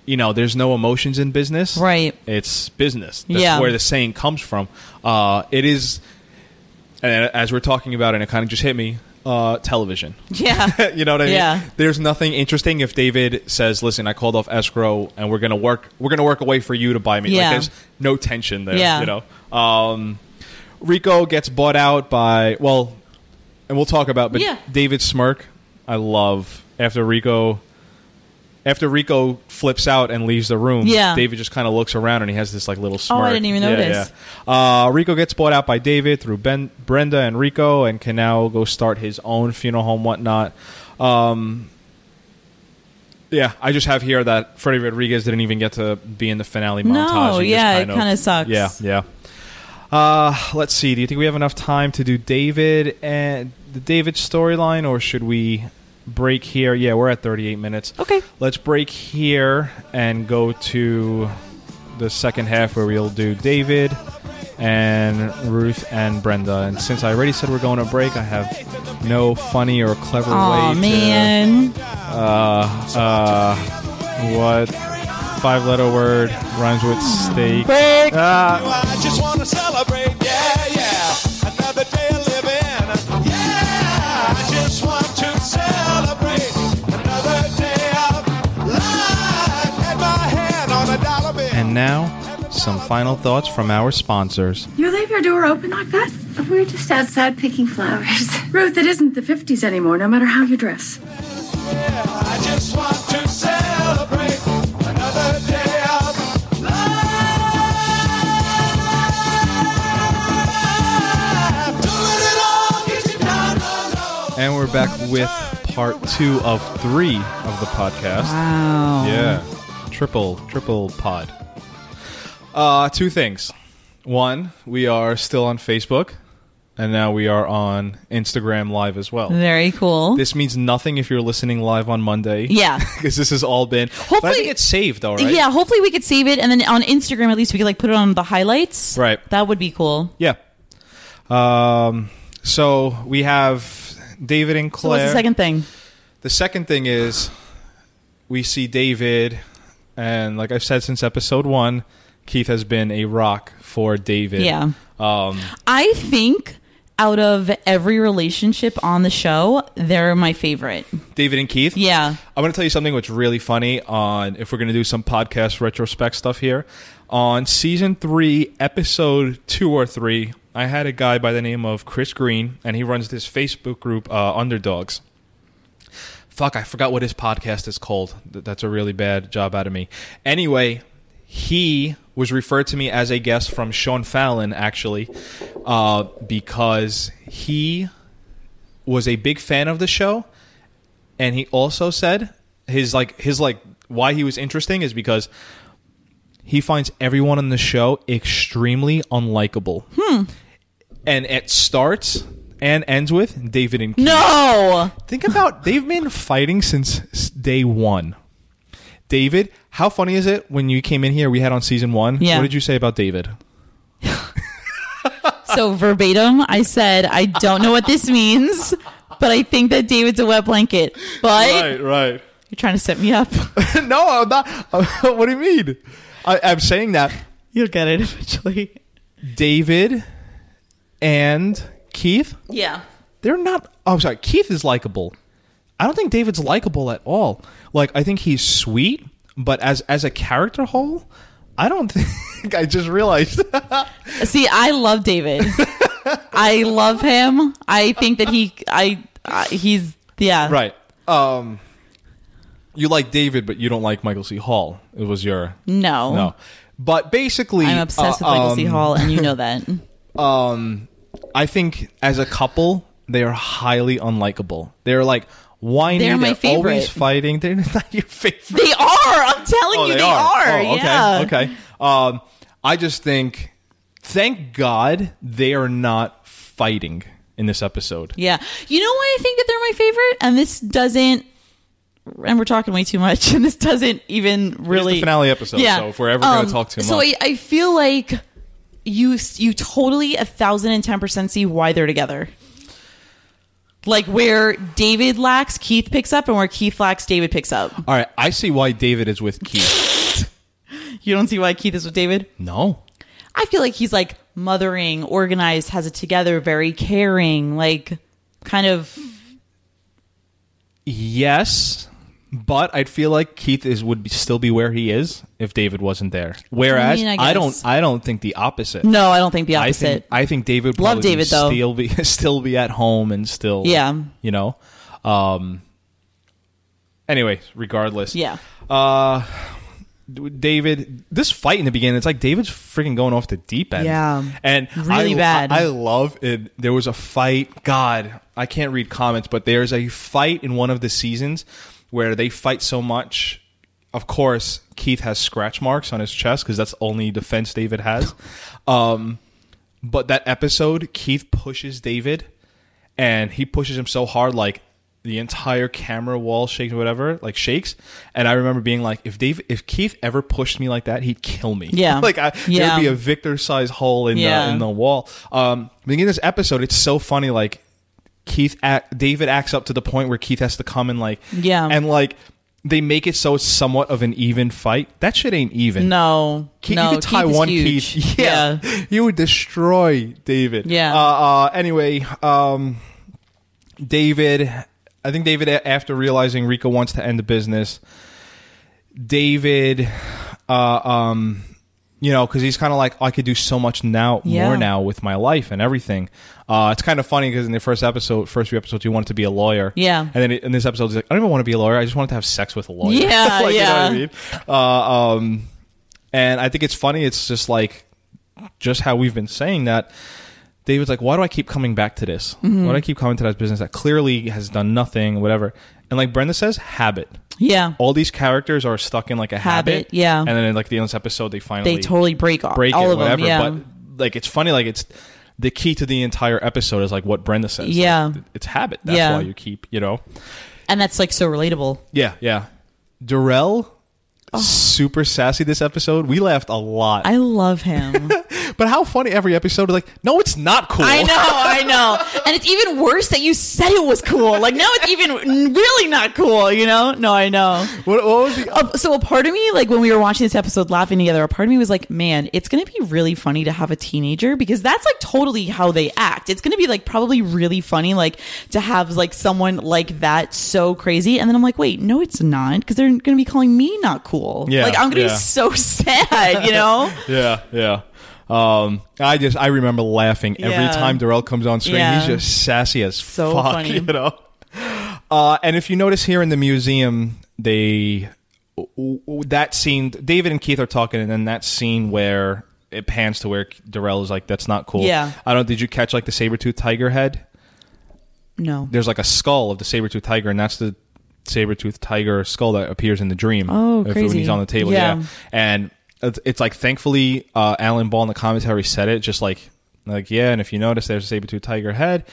You know, there's no emotions in business. Right. It's business. That's Yeah. where the saying comes from. Uh, it is, and as we're talking about, and it kind of just hit me. Uh, television. yeah. you know what I mean? Yeah. There's nothing interesting if David says, "Listen, I called off escrow, and we're gonna work. We're gonna work a way for you to buy me." Yeah. Like, there's no tension there. Yeah. You know. Um, Rico gets bought out by well, and we'll talk about. But Yeah. David smirk, I love after Rico. After Rico flips out and leaves the room, Yeah. David just kind of looks around and he has this like little smirk. Oh, I didn't even Yeah, notice. yeah. Uh, Rico gets bought out by David through ben, Brenda and Rico, and can now go start his own funeral home, whatnot. Um, yeah, I just have here that Freddy Rodriguez didn't even get to be in the finale No, montage. He just yeah, kind it of- kinda sucks. Yeah, yeah. Uh, let's see. Do you think we have enough time to do David and the David storyline, or should we break here? Yeah, we're at 38 minutes. Okay. Let's break here and go to the second half where we'll do David and Ruth and Brenda. And since I already said we're going to break, I have no funny or clever way to Oh, man. uh, uh, what five letter word rhymes with steak? Break. Ah, I just want to celebrate, and now some final thoughts from our sponsors. You leave your door open like that? We're just outside picking flowers. Ruth, it isn't the 50s anymore, no matter how you dress. I just want to celebrate another day of life. Doing it all, get you down low. And we're back with part two of three of the podcast. Wow. Yeah. Triple, triple pod. Uh, two things. One, we are still on Facebook, and now we are on Instagram Live as well. Very cool. This means nothing if you're listening live on Monday. Yeah. Because this has all been. but I Hopefully- think it's saved, though, right? Yeah, hopefully we could save it, and then on Instagram at least we could like put it on the highlights. Right. That would be cool. Yeah. Um, so we have David and So Claire. what's the second thing? The second thing is we see David, and like I've said since episode one, Keith has been a rock for David. Yeah. Um, I think out of every relationship on the show, they're my favorite. David and Keith. Yeah. I'm going to tell you something what's really funny on if we're going to do some podcast retrospect stuff here. On season three, episode two or three, I had a guy by the name of Chris Green, and he runs this Facebook group, uh, Underdogs. fuck, I forgot what his podcast is called. That's a really bad job out of me. Anyway, he was referred to me as a guest from Sean Fallon, actually, uh, because he was a big fan of the show, and he also said his like his like why he was interesting is because he finds everyone on the show extremely unlikable. Hmm. And it starts and ends with David and Keith. No. Think about they've been fighting since day one. David, how funny is it when you came in here? We had on season one. Yeah. What did you say about David? So verbatim, I said, I don't know what this means, but I think that David's a wet blanket. But right. you're trying to set me up. no, I'm not. what do you mean? I, I'm saying that You'll get it eventually. David and Keith, Yeah. they're not. Oh, I'm sorry. Keith is likable. I don't think David's likable at all. Like, I think he's sweet, but as as a character whole, I don't think. I just realized. See, I love David. I love him. I think that he, I, I he's, yeah. right. Um. You like David, but you don't like Michael C. Hall. It was your No. no. But basically, I'm obsessed uh, with Michael C. um, Hall, and you know that. um, I think as a couple, they are highly unlikable. They're like whiny. They're my always favorite. fighting. They're not your favorite. They are. I'm telling you, they, are. Oh, okay. yeah. Okay. Um, I just think, thank God they are not fighting in this episode. Yeah. You know why I think that they're my favorite? And this doesn't and we're talking way too much and this doesn't even really the finale episode, so if we're ever gonna talk too so much. So I, I feel like you you totally a thousand and ten percent see why they're together. Like where David lacks, Keith picks up, and where Keith lacks, David picks up. All right, I see why David is with Keith. You don't see why Keith is with David? no. I feel like he's like mothering, organized, has it together, very caring, like kind of Yes, but I'd feel like Keith is would be, still be where he is if David wasn't there. Whereas I I, mean, I don't. I don't think the opposite. No, I don't think the I opposite. think I think David Love David, though. still be still be at home and still Yeah. you know. Um. Anyway, regardless, yeah. Uh, David, this fight in the beginning, it's like David's freaking going off the deep end. Yeah. and Really I, bad. I love it. There was a fight. God, I can't read comments, but there's a fight in one of the seasons where they fight so much. Of course, Keith has scratch marks on his chest because that's the only defense David has. Um, but that episode, Keith pushes David, and he pushes him so hard, like the entire camera wall shakes or whatever, like shakes. And I remember being like, if Dave, if Keith ever pushed me like that, he'd kill me. Yeah. like I, Yeah. there'd be a Victor-sized hole in Yeah. the in the wall. Um, beginning this episode, it's so funny. Like Keith, act, David acts up to the point where Keith has to come and like, Yeah. and like. They make it so it's somewhat of an even fight. That shit ain't even. No. Keith, no, you could tie Keith one. Keith. Yeah. You would destroy David. Yeah. Uh, uh, anyway, um, David, I think David, after realizing Rico wants to end the business, David, uh, um, you know, because he's kind of like, I could do so much now, Yeah. more now with my life and everything. Uh, it's kind of funny because in the first episode, first few episodes, he wanted to be a lawyer. Yeah. And then in this episode, he's like, I don't even want to be a lawyer. I just wanted to have sex with a lawyer. Yeah, like, yeah. You know what I mean? Uh, um, and I think it's funny. It's just like, just how we've been saying that. David's like, why do I keep coming back to this? Mm-hmm. Why do I keep coming to that business that clearly has done nothing, whatever? And like Brenda says, habit. Yeah. All these characters are stuck in like a habit. Habit, yeah. And then in like the end of this episode, they finally They totally break off. break all it, of whatever. them. Yeah. But like, it's funny. Like it's the key to the entire episode is like what Brenda says. Like, Yeah. it's habit. That's Yeah. why you keep, you know. and that's like so relatable. Yeah, yeah. Durrell, super sassy this episode. We laughed a lot. Oh. I love him. but how funny every episode is like, no, it's not cool. I know, I know. And it's even worse that you said it was cool. Like now it's even really not cool, you know? No, I know. What, what was the Uh, so a part of me, like when we were watching this episode laughing together, a part of me was like, man, it's going to be really funny to have a teenager because that's like totally how they act. It's going to be like probably really funny, like to have like someone like that so crazy. And then I'm like, wait, no, it's not because they're going to be calling me not cool. Yeah, Like I'm going to yeah. be so sad, you know? yeah, yeah. Um, I just I remember laughing every Yeah. time Durrell comes on screen. Yeah. He's just sassy as So fuck, funny. you know. Uh, and if you notice here in the museum, they that scene, David and Keith are talking, and then that scene where it pans to where Durrell is like, "That's not cool." Yeah. I don't. Did you catch like the saber tooth tiger head? No. There's like a skull of the saber tooth tiger, and that's the saber tooth tiger skull that appears in the dream. Oh, if- when crazy. he's on the table. Yeah. Yeah, and it's, it's like thankfully uh, Alan Ball in the commentary said it, just like like yeah, and if you notice, there's a saber tooth tiger head,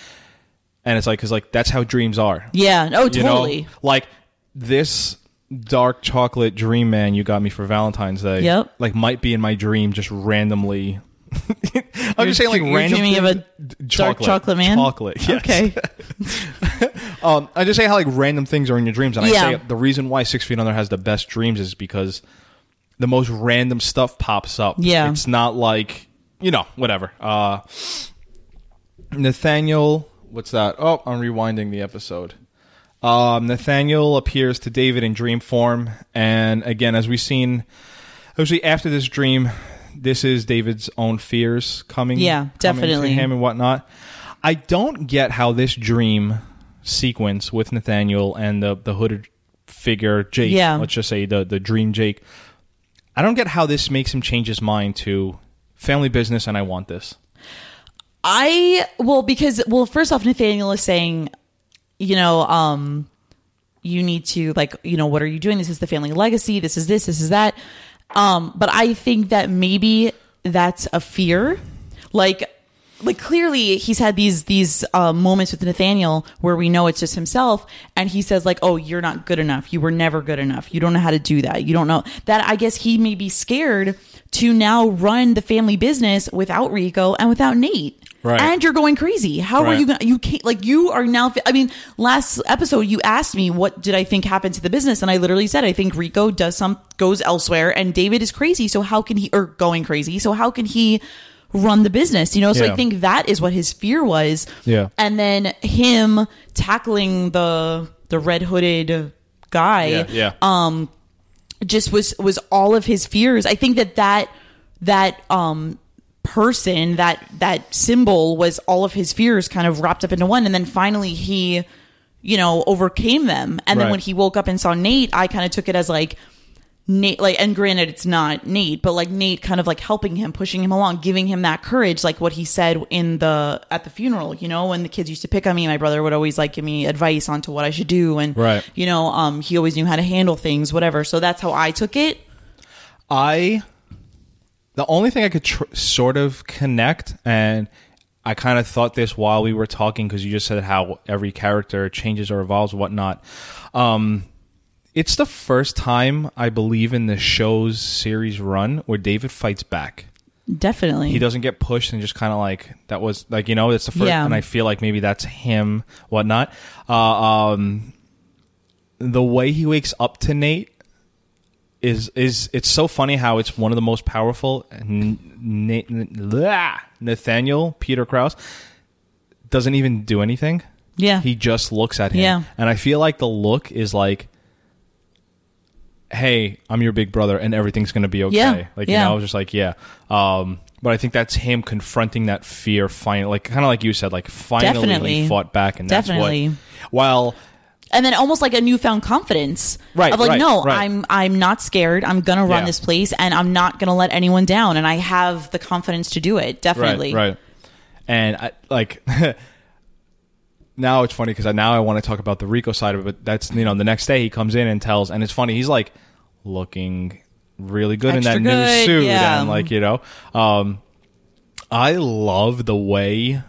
and it's like because like that's how dreams are. Yeah. Oh, You know? totally. Like this dark chocolate dream man you got me for Valentine's Day. Yep. Like might be in my dream just randomly. I'm just saying like you're random dreaming of a d- dark chocolate man? Chocolate. Yes. Okay. Um, I just say how like random things are in your dreams, and Yeah. I say the reason why Six Feet Under has the best dreams is because the most random stuff pops up. Yeah. it's not like you know whatever. Uh, Nathaniel, what's that? Oh, I'm rewinding the episode. Um, Nathaniel appears to David in dream form, and again, as we've seen, actually after this dream, this is David's own fears coming. Yeah, coming to definitely. him and whatnot. I don't get how this dream sequence with Nathaniel and the the hooded figure Jake. Yeah. let's just say the the dream Jake. I don't get how this makes him change his mind to family business, and I want this. I well because well first off Nathaniel is saying, you know, um you need to like, you know, what are you doing? This is the family legacy. This is this, this is that. Um but I think that maybe that's a fear. Like like clearly he's had these these uh, moments with Nathaniel where we know it's just himself and he says like oh you're not good enough. You were never good enough. You don't know how to do that. You don't know. That I guess he may be scared to now run the family business without Rico and without Nate. Right. and you're going crazy. How are you gonna you can't like you are now I mean last episode you asked me what did I think happened to the business and I literally said I think Rico does some goes elsewhere and David is crazy so how can he or going crazy so how can he run the business you know? So I think that is what his fear was. Yeah. and then him tackling the the red hooded guy Yeah, yeah. um just was was all of his fears. I think that that that um person that that symbol was all of his fears kind of wrapped up into one. And then finally he you know overcame them. And then when he woke up and saw nate i kind of took it as like Nate, like, and granted, it's not Nate, but like Nate kind of like helping him, pushing him along, giving him that courage, like what he said in the at the funeral. You know, when the kids used to pick on me, my brother would always like give me advice onto what I should do, and Right. you know, um, he always knew how to handle things, whatever. So that's how I took it. I the only thing I could tr- sort of connect, and I kind of thought this while we were talking because you just said how every character changes or evolves, whatnot. Um, it's the first time I believe in the show's series run where David fights back. Definitely, He doesn't get pushed and just kind of like that was like you know it's the first, Yeah. and I feel like maybe that's him, whatnot. Uh, um, the way he wakes up to Nate is is it's so funny how it's one of the most powerful. N- Na- N- Nathaniel Peter Krause doesn't even do anything. Yeah. he just looks at him. Yeah. and I feel like the look is like, "Hey, I'm your big brother, and everything's gonna be okay." Yeah. Like Yeah. you know, I was just like, "Yeah." Um, but I think that's him confronting that fear. Finally, like kind of like you said, like finally Definitely. he fought back, and that's Definitely. what. While and then almost like a newfound confidence Right, of like right, no right. i'm i'm not scared i'm gonna run Yeah. this place and i'm not gonna let anyone down and i have the confidence to do it definitely Right, right. And I like now it's funny because now I want to talk about the Rico side of it. But that's you know the next day he comes in and tells, and it's funny he's like looking really good Extra in that good, new suit, yeah. and like you know, um, I love the way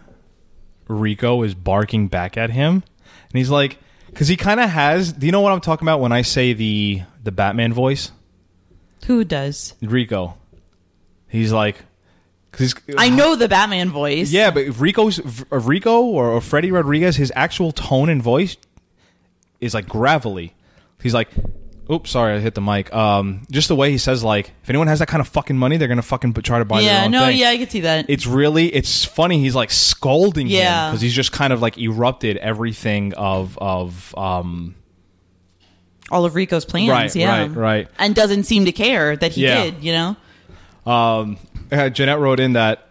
Rico is barking back at him, and he's like, because he kind of has. Do you know what I'm talking about when I say the the Batman voice? who does Rico. He's like, because i know the batman voice yeah, but if Rico's if Rico or, or Freddy Rodriguez, his actual tone and voice is like gravelly. He's like, "Oops, sorry, I hit the mic." Um, just the way he says, like, if anyone has that kind of fucking money, they're gonna fucking try to buy. their yeah own no thing. yeah i can see that It's really, it's funny. He's like scolding Yeah. because he's just kind of like erupted everything of of um all of rico's plans Right, yeah right, right. and doesn't seem to care that he Yeah. did you know Um, uh, Jeanette wrote in that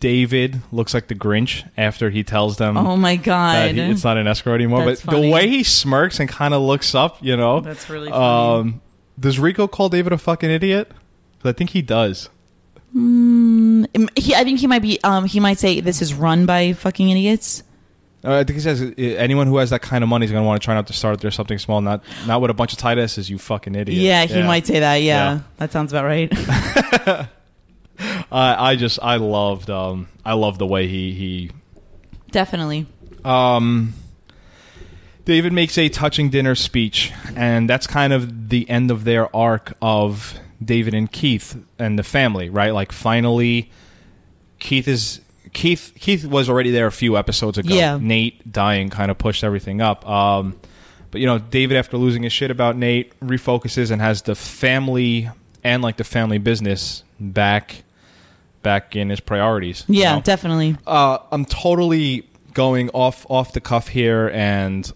David looks like the Grinch after he tells them Oh my god. he, it's not an escort anymore. That's but funny. the way he smirks and kind of looks up, you know, That's really funny. Um, does Rico call David a fucking idiot? I think he does. he, I think he might be. Um, he might say this is run by fucking idiots. I think he says uh, anyone who has that kind of money is going to want to try not to start there's something small, not not with a bunch of tight asses. You fucking idiot. Yeah, he might say that. Yeah, Yeah. that sounds about right. I I just I loved um I love the way he he Definitely. Um, David makes a touching dinner speech, and that's kind of the end of their arc of David and Keith and the family, right? Like finally, Keith is Keith. Keith was already there a few episodes ago. Yeah. Nate dying kind of pushed everything up. Um, but you know, David, after losing his shit about Nate, refocuses and has the family and like the family business back back in his priorities. you Yeah, know? definitely. uh, I'm totally going off off the cuff here, and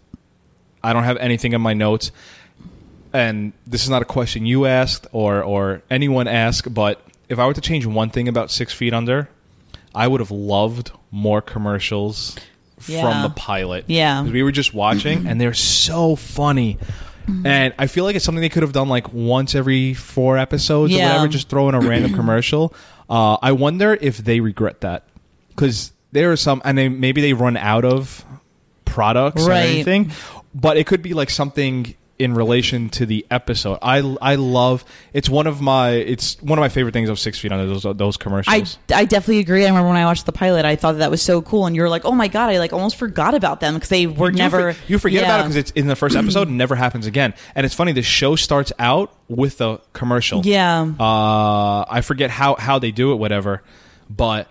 I don't have anything in my notes. And this is not a question you asked or or anyone asked, but if I were to change one thing about Six Feet Under, I would have loved more commercials Yeah. from the pilot. Yeah. we were just watching, and they're so funny. And I feel like it's something they could have done like once every four episodes or whatever, just throw in a random commercial. Uh, I wonder if they regret that because there are some, and they, maybe they run out of products or anything, but it could be like something in relation to the episode. I I love it's one of my it's one of my favorite things of Six Feet Under those those commercials. I I definitely agree. I remember when I watched the pilot, I thought that, that was so cool, and you were like, "Oh my god!" I like almost forgot about them because they were You never. for- you forget about it because it's in the first episode and never happens again. And it's funny. The show starts out with a commercial. Yeah. Uh, I forget how how they do it, whatever. But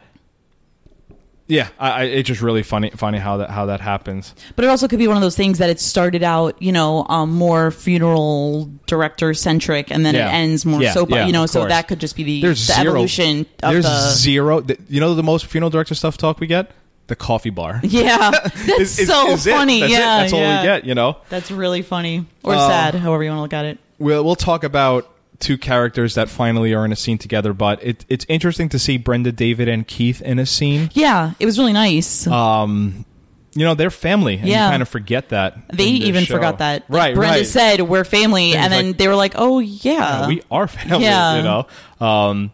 yeah, I, I, it's just really funny funny how that how that happens. But it also could be one of those things that it started out, you know, um, more funeral director centric, and then Yeah. it ends more Yeah, soap. yeah, you know, so course. that could just be the, There's the zero evolution of There's the. zero. th- You know the most funeral director stuff talk we get the coffee bar. yeah, that's Is- is- so is it. funny. That's it. yeah, that's all we get. You know. That's really funny or Uh, sad, however you want to look at it. We'll we'll talk about two characters that finally are in a scene together. But it, it's interesting to see Brenda, David, and Keith in a scene. Yeah, it was really nice. Um, you know they're family, and Yeah. you kind of forget that. they even show. forgot that. Like, right? Brenda right. said we're family, And and then like- they were like, "Oh yeah, Yeah, we are family. Yeah. You know. Um,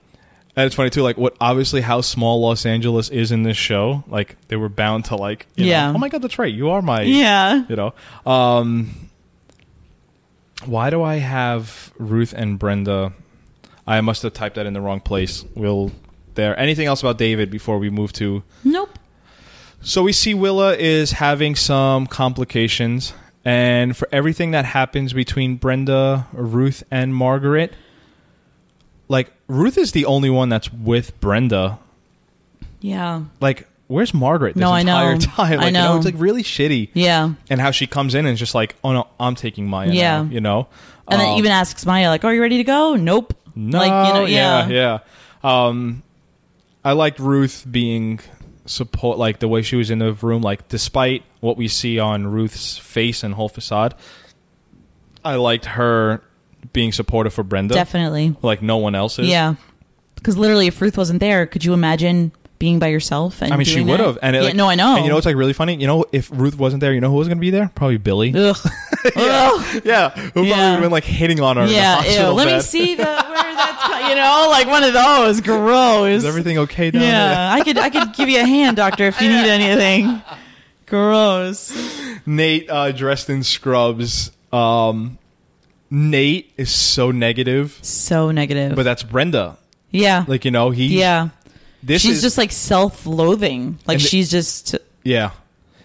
and it's funny too, like what obviously how small Los Angeles is in this show. Like they were bound to like, you know, Yeah. oh my god, that's right, you are my, yeah." you know. Um, why do I have Ruth and Brenda? I must have typed that in the wrong place. Will there anything else about David before we move to? Nope. So we see Willa is having some complications, and for everything that happens between Brenda, Ruth, and Margaret, like Ruth is the only one that's with Brenda. Yeah. Like, where's Margaret this No, I know. entire time? Like, I You know, know. it's like really shitty. Yeah. And how she comes in and is just like, oh no, I'm taking Maya. Yeah. now, you know. And then Um, even asks Maya, like, "Are you ready to go?" Nope. no, like you know, yeah, yeah, yeah. Um, I liked Ruth being support, like the way she was in the room. Like, despite what we see on Ruth's face and whole facade, I liked her being supportive for Brenda. definitely. Like no one else is. Yeah, because literally, if Ruth wasn't there, could you imagine being by yourself? And I mean, she would have. And it, yeah, like- no, I know. And you know it's like really funny? You know, if Ruth wasn't there, you know who was going to be there? Probably Billy. Ugh. Ugh. yeah, who probably Yeah. would have been like hitting on her. Yeah, ew. Let me see the where that's you know like one of those gross. Is everything okay down Yeah, I could I could give you a hand, doctor, if you need anything. Gross. Nate uh, dressed in scrubs. Um, Nate is so negative, So negative. but that's Brenda. yeah, Like you know, he. yeah. This she's is, just like self-loathing. Like the- she's just Yeah.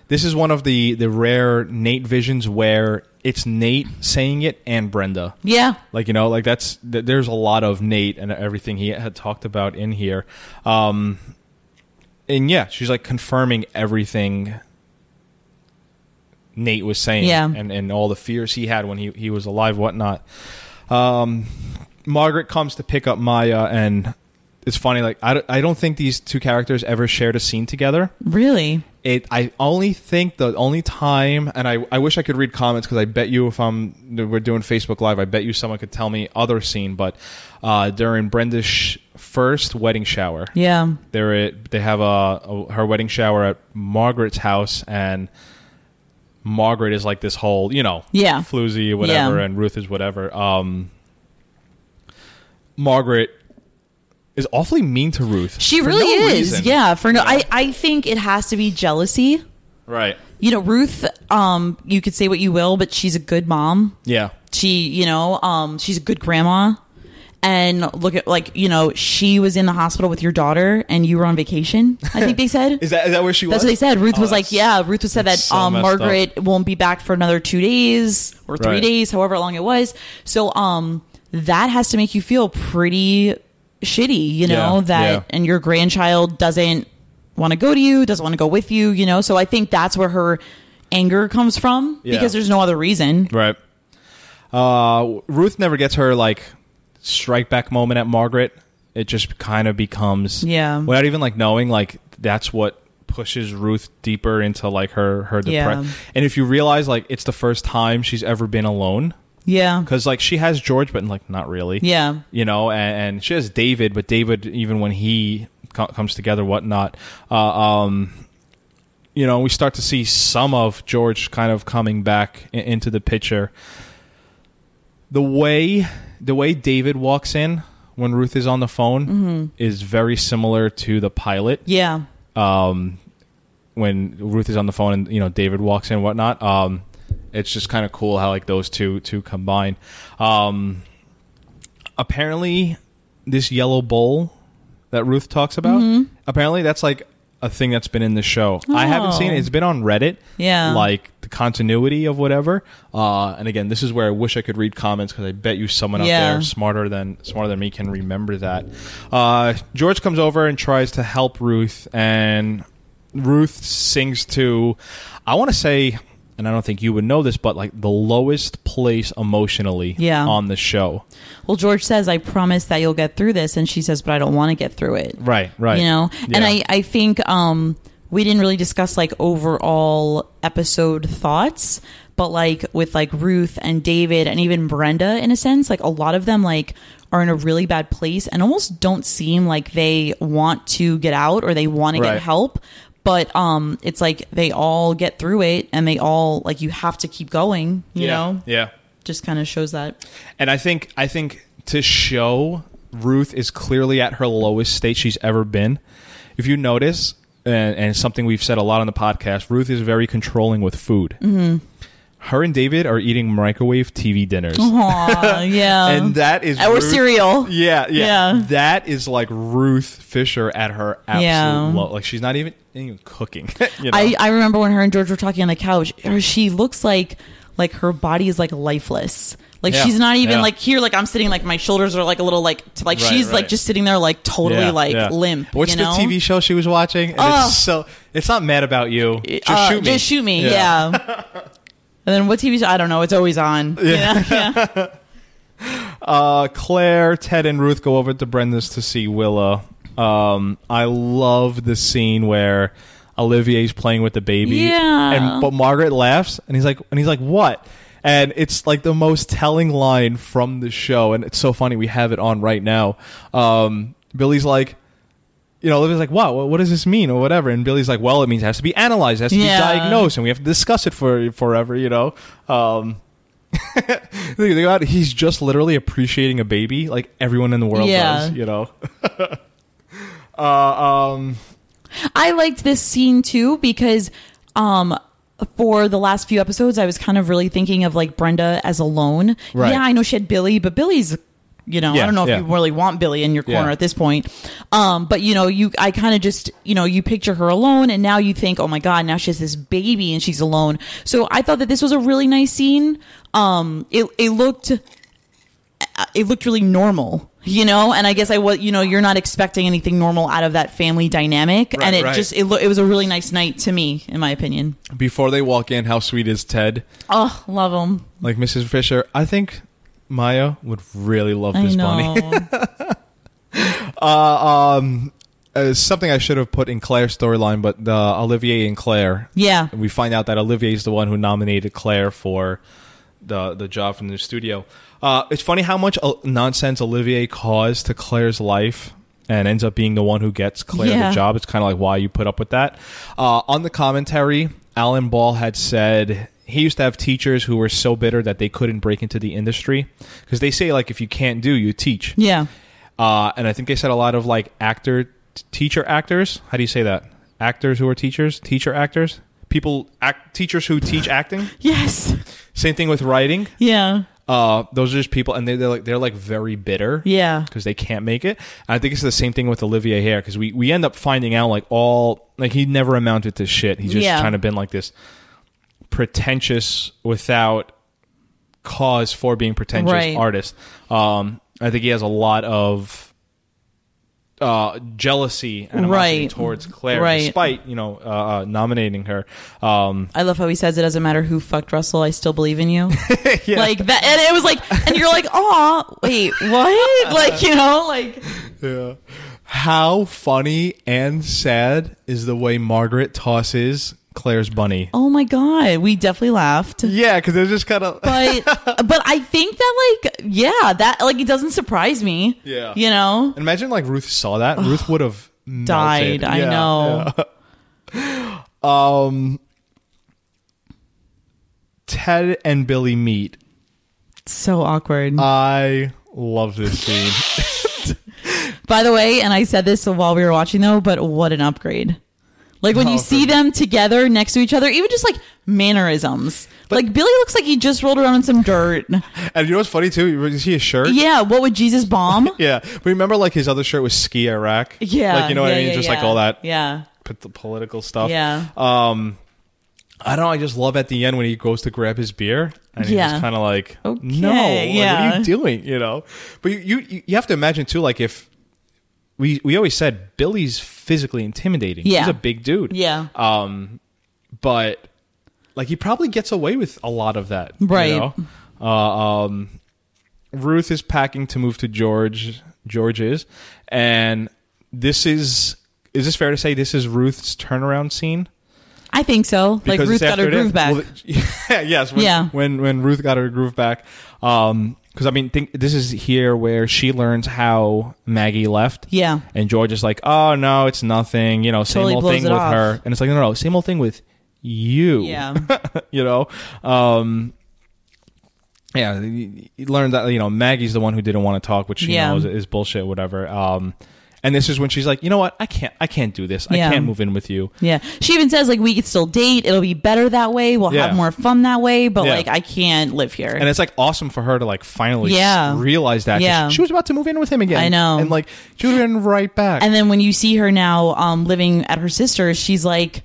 This is one of the the rare Nate visions where it's Nate saying it and Brenda. yeah. Like you know, like that's th- there's a lot of Nate and everything he had talked about in here. Um and yeah, she's like confirming everything Nate was saying Yeah. and and all the fears he had when he he was alive whatnot. Um Margaret comes to pick up Maya and it's funny like I don't, I don't think these two characters ever shared a scene together Really? it i only think the only time and i, I wish i could read comments because i bet you if i'm we're doing facebook live i bet you someone could tell me other scene but uh, during brenda's sh- first wedding shower. Yeah. They're at, they have a, a her wedding shower at Margaret's house, and Margaret is like this whole you know Yeah. floozy whatever, Yeah. and Ruth is whatever. Um, Margaret is awfully mean to Ruth. She really no is. reason. Yeah. For no, I, I think it has to be jealousy. right. You know, Ruth, um, you could say what you will, but she's a good mom. Yeah, She, you know, um, she's a good grandma. And look at like, you know, she was in the hospital with your daughter and you were on vacation, I think they said. is that is that where she was? That's what they said. Ruth Oh, was like, yeah, Ruth was said that so um, Margaret won't be back for another two days or three Right. days, however long it was. So um, that has to make you feel pretty shitty, you know, Yeah, that yeah. and your grandchild doesn't want to go to you, doesn't want to go with you, you know. So I think that's where her anger comes from Yeah. because there's no other reason. Right. Uh, Ruth never gets her like strike back moment at Margaret. It just kind of becomes Yeah. without even like knowing like that's what pushes Ruth deeper into like her her depression. And if you realize like it's the first time she's ever been alone Yeah. because like she has George, but like not really. Yeah. You know, and, and she has David, but David even when he co- comes together, whatnot. Uh, um, you know, we start to see some of George kind of coming back i- into the picture. The way the way David walks in when Ruth is on the phone is very similar to the pilot Yeah. um, when Ruth is on the phone and you know David walks in and whatnot. Um, it's just kind of cool how like those two two combine. Um, apparently, this yellow bowl that Ruth talks about. Mm-hmm. Apparently, that's like a thing that's been in the show. I haven't seen it. Oh. It's been on Reddit. Yeah. like the continuity of whatever. Uh, and again, this is where I wish I could read comments because I bet you someone out Yeah. there smarter than smarter than me can remember that. Uh, George comes over and tries to help Ruth, and Ruth sings to, I want to say, and I don't think you would know this, but like the lowest place emotionally Yeah. on the show. Well, George says, I promise that you'll get through this. And she says, but I don't want to get through it. Right, right. You know? And I, I think um, we didn't really discuss like overall episode thoughts, but like with like Ruth and David and even Brenda in a sense, like a lot of them like are in a really bad place and almost don't seem like they want to get out or they want to Right. get help. But um, it's like they all get through it and they all like you have to keep going, you yeah, know? yeah. Just kind of shows that. And I think I think to show Ruth is clearly at her lowest state she's ever been. If you notice, and, and something we've said a lot on the podcast, Ruth is very controlling with food. Mm-hmm. Her and David are eating microwave TV dinners. Aw, yeah. And that is Or Ruth- cereal. Yeah, yeah, Yeah. That is like Ruth Fisher at her absolute Yeah. low. Like she's not even even cooking. you know? I, I remember when her and George were talking on the couch. She looks like like her body is like lifeless. Like Yeah, she's not even yeah. like here. Like I'm sitting. Like my shoulders are like a little like to, like Right, she's like just sitting there like totally Yeah, like limp. What's you know? the TV show she was watching? And Oh. it's so it's not mad about you. Just Uh, shoot me. Just shoot me. Yeah. and then what TV show? I don't know. It's always on. Yeah. yeah. Uh, Claire, Ted, and Ruth go over to Brenda's to see Willa. Um, I love the scene where Olivier's playing with the baby. Yeah. And but Margaret laughs, and he's like, and he's like, what? And it's like the most telling line from the show, and it's so funny. We have it on right now. Um, Billy's like. You know, Olivia's like, "What? What what does this mean, or whatever?" And Billy's like, "Well, it means it has to be analyzed, it has to Yeah. be diagnosed, and we have to discuss it for forever." You know, um, Think about it, he's just literally appreciating a baby like everyone in the world Yeah. does, you know. uh, um, I liked this scene too because um for the last few episodes I was kind of really thinking of like Brenda as alone. Right. Yeah, I know she had Billy, but Billy's you know, I don't know if yeah. you really want Billy in your corner Yeah. at this point. Um, but you know, you I kind of just, you know, you picture her alone and now you think, "Oh my god, now she has this baby and she's alone." So I thought that this was a really nice scene. Um it it looked it looked really normal, you know. And I guess I was, you know, you're not expecting anything normal out of that family dynamic, Right, and it right. just it, lo- it was a really nice night to me, in my opinion. before they walk in, how sweet is Ted? Oh, love him. Like Mrs. Fisher, I think Maya would really love this bunny. Uh, um, uh, something I should have put in Claire's storyline, but uh, Olivier and Claire. yeah, we find out that Olivier is the one who nominated Claire for the the job from the studio. Uh, it's funny how much uh, nonsense Olivier caused to Claire's life and ends up being the one who gets Claire Yeah. the job. It's kind of like why you put up with that. Uh, on the commentary, Alan Ball had said he used to have teachers who were so bitter that they couldn't break into the industry because they say like if you can't do, you teach. Yeah. Uh, and I think they said a lot of like actor, teacher actors. How do you say that? Actors who are teachers, teacher actors, people, act, teachers who teach acting. Yes. Same thing with writing. Yeah. Uh, those are just people, and they, they're like they're like very bitter. Yeah. because they can't make it. And I think it's the same thing with Olivier here, because we we end up finding out like all like he never amounted to shit. He's just Yeah. kind of been like this pretentious without cause for being pretentious Right. artist. Um, I think he has a lot of uh, jealousy and Right. towards Claire, Right. despite you know uh, uh, nominating her. Um, I love how he says it doesn't matter who fucked Russell, I still believe in you. Like that and it was like and you're like, oh wait, what?" Like, you know, like Yeah. How funny and sad is the way Margaret tosses Claire's bunny? oh my god, we definitely laughed. Yeah, because it was just kind of. But but I think that like yeah, that like it doesn't surprise me. Yeah. You know? Imagine like Ruth saw that. Ruth would have Died, I know. yeah. Um, Ted and Billy meet. So awkward. I love this scene. By the way, and I said this while we were watching though, but what an upgrade. Like when Oh, you see for- them together next to each other, even just like mannerisms. like Billy looks like he just rolled around in some dirt. and you know what's funny too? You see his shirt. yeah, what would Jesus bomb? Yeah, but remember, like his other shirt was ski Iraq. Yeah. like you know what yeah, I mean, yeah, just like yeah. all that Yeah. p- the political stuff. Yeah. Um, I don't know. I just love at the end when he goes to grab his beer and he's Yeah. just kind of like, Okay, no, like, what yeah. are you doing? You know. But you, you you have to imagine too, like if we we always said Billy's physically intimidating. Yeah. he's a big dude. Yeah. Um, but like he probably gets away with a lot of that, you Right. know? Uh, um, Ruth is packing to move to George. George is, and this is is this fair to say this is Ruth's turnaround scene? I think so. Like Ruth got her groove back. well, yeah, yes. When, Yeah. When when Ruth got her groove back, um, because I mean, think this is here where she learns how Maggie left. Yeah. And George is like, oh no, it's nothing. You know, same Totally old thing with off. her. And it's like, no, no, no, same old thing with you. yeah. you know. Um, yeah, you learned that you know Maggie's the one who didn't want to talk, which she Yeah. knows is bullshit, whatever. Um, and this is when she's like, you know what, I can't, I can't do this. Yeah. I can't move in with you. Yeah. She even says like we could still date. It'll be better that way. We'll Yeah. have more fun that way, but Yeah. like I can't live here. And it's like awesome for her to like finally Yeah. realize that. Yeah. She was about to move in with him again. I know. And like she would have been right back. and then when you see her now um living at her sister's, she's like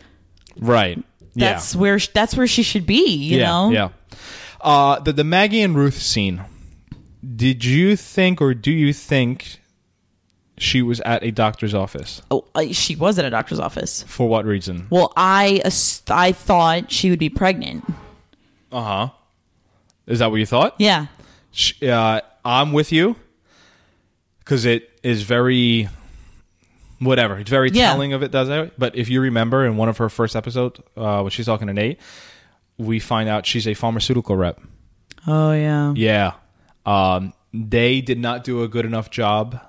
right. that's where sh- that's where she should be, you know? Yeah. Uh, the the Maggie and Ruth scene. Did you think, or do you think, she was at a doctor's office? Oh, uh, she was at a doctor's office. For what reason? Well, I I thought she would be pregnant. Uh huh. Is that what you thought? Yeah. Sh- Uh, I'm with you because it is very whatever. It's very Yeah. telling of it. Does it? But if you remember in one of her first episodes, uh, when she's talking to Nate, we find out she's a pharmaceutical rep. Oh yeah. Yeah. Um, they did not do a good enough job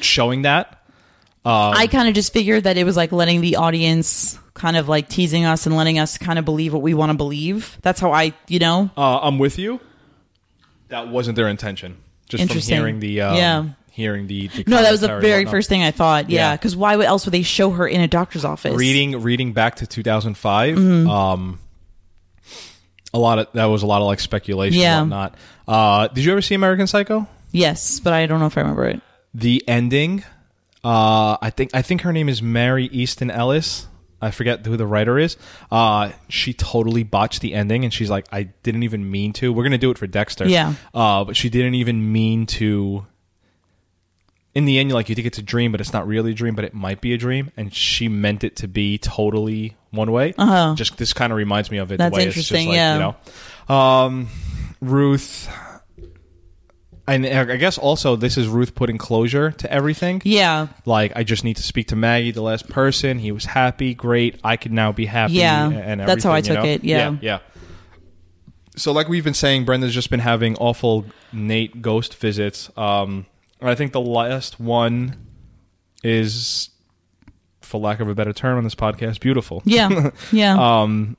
showing that. I kind of just figured that it was like letting the audience kind of like teasing us and letting us kind of believe what we want to believe. That's how I, you know. Uh, I'm with you. That wasn't their intention. Just from Interesting. hearing the um, Yeah. hearing the, the No, that was the very first thing I thought. Yeah, Yeah. because why would- else would they show her in a doctor's office? reading reading back to 2005 Mm-hmm. um a lot of that was a lot of like speculation Yeah. and whatnot uh did you ever see american psycho Yes, but I don't know if I remember it. The ending uh i think i think her name is mary easton ellis i forget who the writer is uh she totally botched the ending and she's like i didn't even mean to we're gonna do it for dexter Yeah. uh but she didn't even mean to in the end, you like you think it's a dream, but it's not really a dream, but it might be a dream. And she meant it to be totally one way. Uh-huh. Just this kind of reminds me of it. That's the way it's just interesting, like, yeah. You know, um, Ruth. And I guess also this is Ruth putting closure to everything. Yeah, Like I just need to speak to Maggie, the last person. He was happy, great. I could now be happy. Yeah, and that's how I you took know? it, yeah. yeah, yeah. So, like we've been saying, Brenda's just been having awful Nate ghost visits. Um, I think the last one is, for lack of a better term on this podcast, beautiful. Yeah, yeah, Um,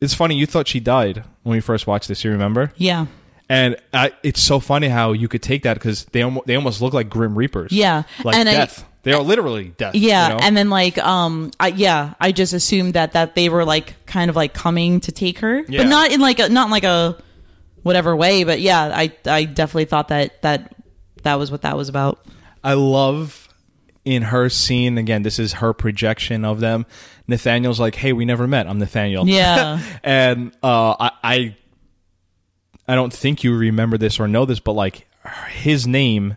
it's funny. You thought she died when we first watched this. You remember? yeah, And I, it's so funny how you could take that because they almo- they almost look like grim reapers. Yeah. like And I- death. they are literally death. yeah. you know? And then like, um, I, yeah, I just assumed that that they were like kind of like coming to take her, Yeah. but not in like a not in like a whatever way. But yeah, I I definitely thought that that that was what that was about. I love in her scene again. This is her projection of them. Nathaniel's like, "Hey, we never met. I'm Nathaniel." Yeah. and uh, I, I, I don't think you remember this or know this, but like his name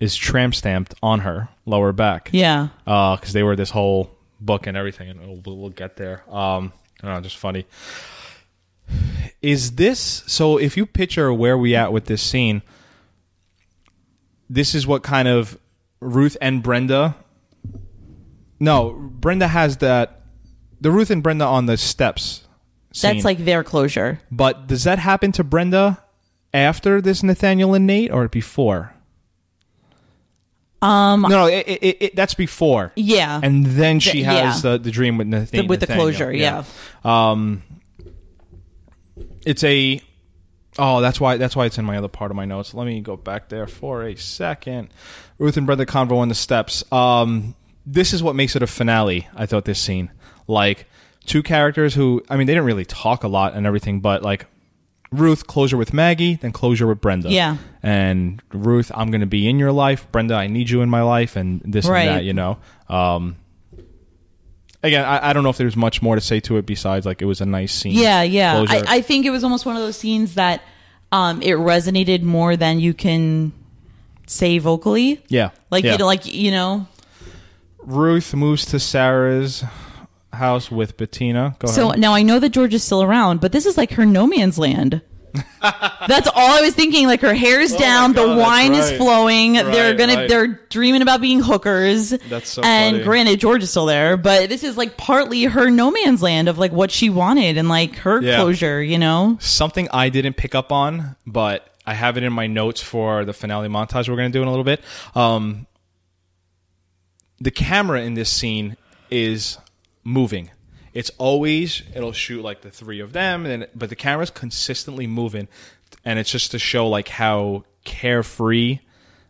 is tramp stamped on her lower back. Yeah. because they were this whole book and everything, and we'll, we'll get there. Um, I don't know, just funny. Is this so? If you picture where we at with this scene, this is what kind of Ruth and Brenda. No, Brenda has that. The Ruth and Brenda on the steps. Scene. That's like their closure. But does that happen to Brenda after this Nathaniel and Nate, or before? Um, no, no, it, it, it, that's before. Yeah. and then she Th- has yeah. the, the dream with Nathaniel. The- with the closure, yeah. Um, it's a. Oh, that's why. That's why it's in my other part of my notes. Let me go back there for a second. Ruth and Brenda convo on the steps. Um, this is what makes it a finale. I thought this scene, like two characters who, I mean, they didn't really talk a lot and everything, but like Ruth closure with Maggie, then closure with Brenda. Yeah. And Ruth, I'm going to be in your life. Brenda, I need you in my life, and this Right. and that. You know. Um, again, I, I don't know if there's much more to say to it besides like it was a nice scene. Yeah, yeah. Closure. I, I think it was almost one of those scenes that um, it resonated more than you can say vocally. yeah, Like yeah. you know, like you know. Ruth moves to Sarah's house with Bettina. Go So ahead. now I know that George is still around, but this is like her no man's land. that's all I was thinking. Like her hair's down, Oh God, the wine right. is flowing. they're gonna, right. they're dreaming about being hookers. That's so And funny. granted, George is still there, but this is like partly her no man's land of like what she wanted and like her Yeah. closure. You know? Something I didn't pick up on, but I have it in my notes for the finale montage we're going to do in a little bit. Um, the camera in this scene is moving. It's always it'll shoot like the three of them, and but the camera's consistently moving, and it's just to show like how carefree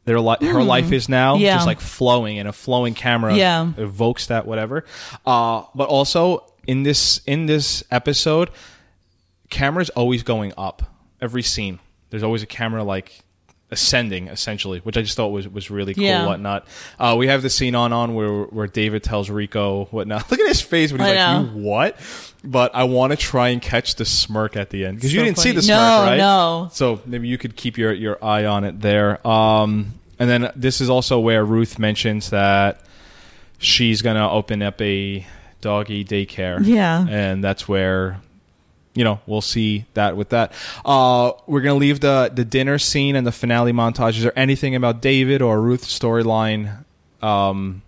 their li- her life is now, Hmm. Yeah. just like flowing, and a flowing camera Yeah. evokes that whatever. Uh, but also in this in this episode, camera's always going up every scene. There's always a camera like ascending essentially, which I just thought was was really cool. Yeah. Whatnot. Uh, we have the scene on on where where David tells Rico whatnot. Look at his face when he's I like, know. "You what?" But I want to try and catch the smirk at the end because you So didn't see funny. the No, smirk, right? no. So maybe you could keep your your eye on it there. Um, and then this is also where Ruth mentions that she's gonna open up a doggy daycare. Yeah. and that's where you know we'll see that with that. Uh, we're gonna leave the the dinner scene and the finale montage. Is there anything about David or Ruth's storyline um,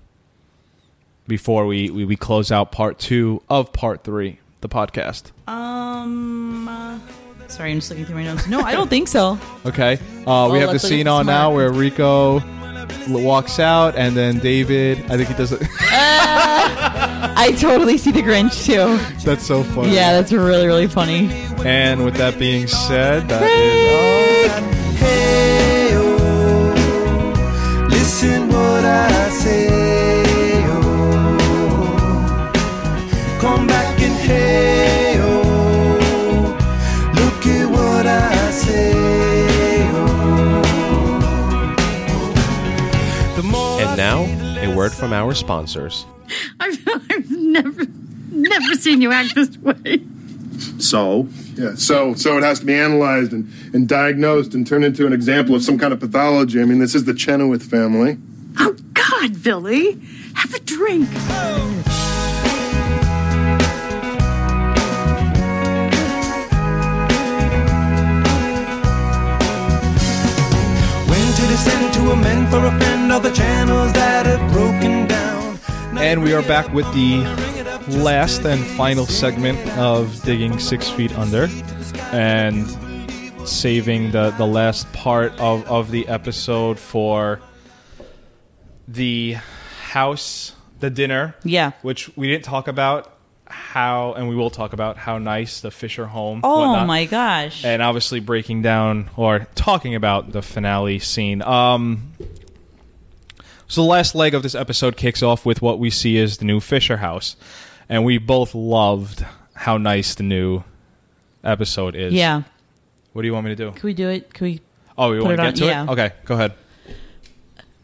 before we, we we close out part two of part three, the podcast? Um. uh, sorry, I'm just looking through my notes. No, I don't think so. Okay. Uh, we have the let's look at scene on now where Rico walks out, and then David. I think he does it. Uh, I totally see the Grinch too. that's so funny. Yeah, that's really really funny. And with that being said, that is all. Hey, oh, listen what I say, word from our sponsors. I've, I've never, never seen you act this way. So? Yeah, so so it has to be analyzed and, and diagnosed and turned into an example of some kind of pathology. I mean, this is the Chenowith family. Oh, God, Billy. Have a drink. when to descend to amend for a friend all channels that have broken down. And we are back with the last and final segment of Digging Six Feet Under. And saving the the last part of of the episode for the house, the dinner. Yeah. which we didn't talk about how, and we will talk about how nice the Fisher home. Oh whatnot, my gosh. And obviously breaking down or talking about the finale scene. Um, so the last leg of this episode kicks off with what we see as the new Fisher house, and we both loved how nice the new episode is. yeah. What do you want me to do? Can we do it? Can we? Oh, you Put want to get on- to yeah. it? Okay, go ahead.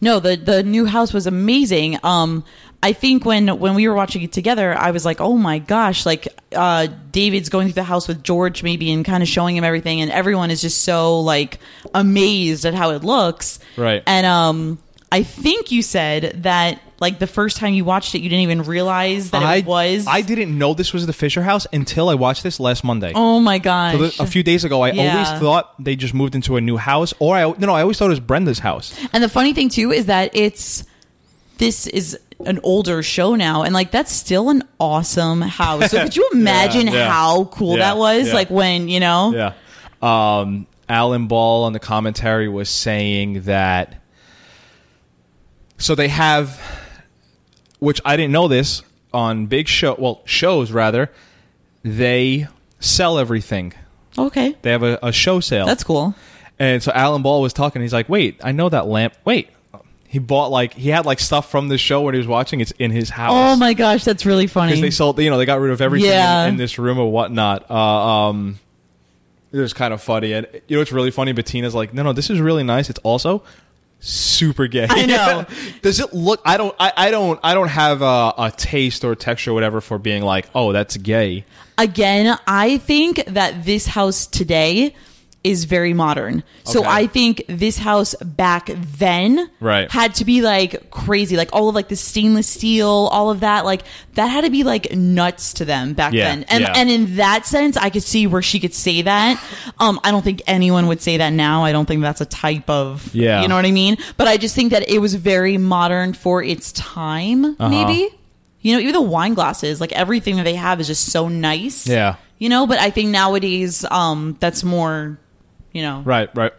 No, the the new house was amazing. Um, I think when when we were watching it together, I was like, oh my gosh, like uh, David's going through the house with George maybe and kind of showing him everything, and everyone is just so like amazed at how it looks. Right. And um, I think you said that like the first time you watched it, you didn't even realize that I it was. I didn't know this was the Fisher house until I watched this last Monday. Oh my gosh. So the- a few days ago, I Yeah. always thought they just moved into a new house, or I no, no, I always thought it was Brenda's house. And the funny thing too is that it's this is an older show now, and like that's still an awesome house. So could you imagine yeah. how cool Yeah, that was? yeah. Like when you know, Yeah. Um, Alan Ball on the commentary was saying that. So they have, which I didn't know this on big show, well shows rather. They sell everything. okay, They have a, a show sale. that's cool. And so Alan Ball was talking. He's like, "Wait, I know that lamp. Wait." He bought like he had like stuff from the show when he was watching. It's in his house. Oh my gosh, that's really funny. because they sold you know they got rid of everything Yeah. in, in this room or whatnot uh, um it was kind of funny and you know it's really funny bettina's like no no this is really nice it's also super gay I know. does it look i don't i, I don't i don't have a, a taste or texture or whatever for being like oh that's gay Again, I think that this house today is very modern. So Okay. I think this house back then Right. had to be like crazy, like all of like the stainless steel, all of that, like that had to be like nuts to them back Yeah, then. And yeah. and in that sense, I could see where she could say that. Um, I don't think anyone would say that now. I don't think that's a type of Yeah. you know what I mean. But I just think that it was very modern for its time, Uh-huh. maybe. You know, even the wine glasses, like everything that they have is just so nice. Yeah. You know, but I think nowadays, um, that's more, you know. right right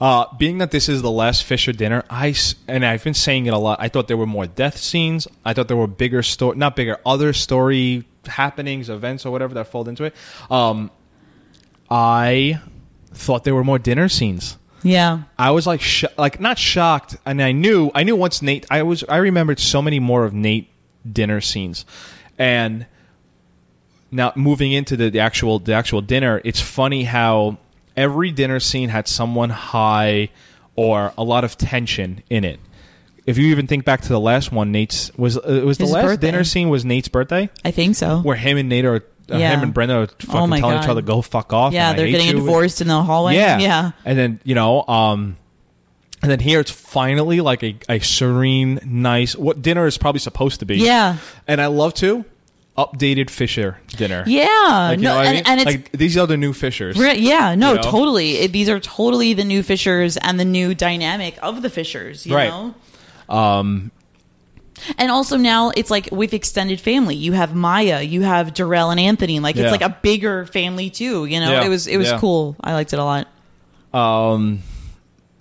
uh, being that this is the last Fisher dinner, I and I've been saying it a lot. I thought there were more death scenes. I thought there were bigger story, not bigger, other story happenings, events, or whatever that fold into it. Um, I thought there were more dinner scenes. Yeah. I was like, sh- like not shocked, and I knew, I knew once Nate. I was, I remembered so many more of Nate dinner scenes, and now moving into the, the actual, the actual dinner. It's funny how every dinner scene had someone high or a lot of tension in it. If you even think back to the last one, Nate's was uh, it was the last birthday. dinner scene was Nate's birthday, I think so. where him and Nate are, uh, Yeah. him and Brenda are fucking Oh my telling each God. other go fuck off. yeah, and I they're hate getting you. divorced in the hallway. Yeah. Yeah. And then, you know, um and then here it's finally like a, a serene, nice what dinner is probably supposed to be. Yeah. And I love to updated Fisher dinner. Yeah. Like, no, what I and, mean? and it's like these are the new Fishers. Re- yeah, no, You know? totally. It, these are totally the new Fishers and the new dynamic of the Fishers, you Right. know? Um and also now it's like with extended family. You have Maya, you have Durrell and Anthony. Like Yeah. it's like a bigger family too, you know? Yeah. It was it was Yeah. cool. I liked it a lot. Um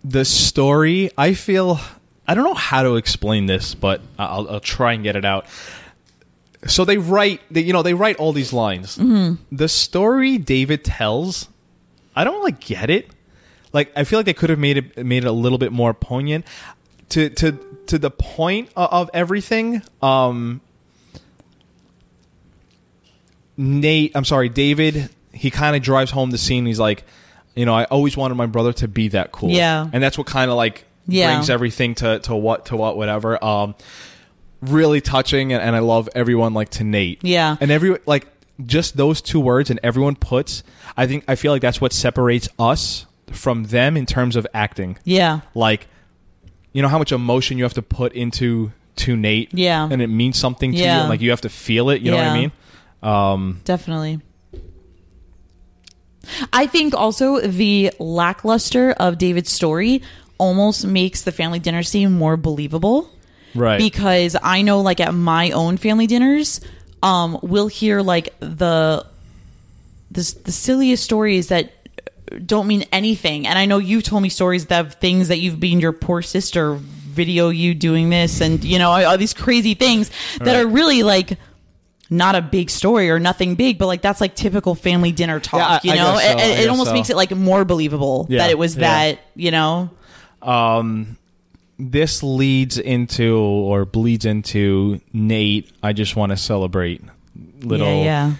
the story, I feel I don't know how to explain this, but I'll, I'll try and get it out. So they write, they, you know, they write all these lines. Mm-hmm. The story David tells, I don't like get it. Like I feel like they could have made it made it a little bit more poignant to to to the point of, of everything. Um, Nate, I'm sorry, David. He kind of drives home the scene. He's like, you know, I always wanted my brother to be that cool. Yeah. and that's what kind of like Yeah. brings everything to to what to what whatever. Um, really touching, and, and I love everyone like to Nate. Yeah. and every like just those two words, and everyone puts. I think I feel like that's what separates us from them in terms of acting. Yeah. Like, you know how much emotion you have to put into to Nate. Yeah. and it means something to you. Yeah. And, like you have to feel it. You know what I mean? Um, Definitely. I think also the lackluster of David's story almost makes the family dinner scene more believable. Right. Because I know, like, at my own family dinners, um, we'll hear, like, the, the, the silliest stories that don't mean anything. And I know you've told me stories of things that you've been your poor sister video you doing this and you know all these crazy things that Right. are really like not a big story or nothing big, but like that's like typical family dinner talk. Yeah, I- you know, so, it, it almost so. makes it like more believable Yeah, that it was yeah. that. You know, um, this leads into or bleeds into Nate. I just want to celebrate little yeah, yeah.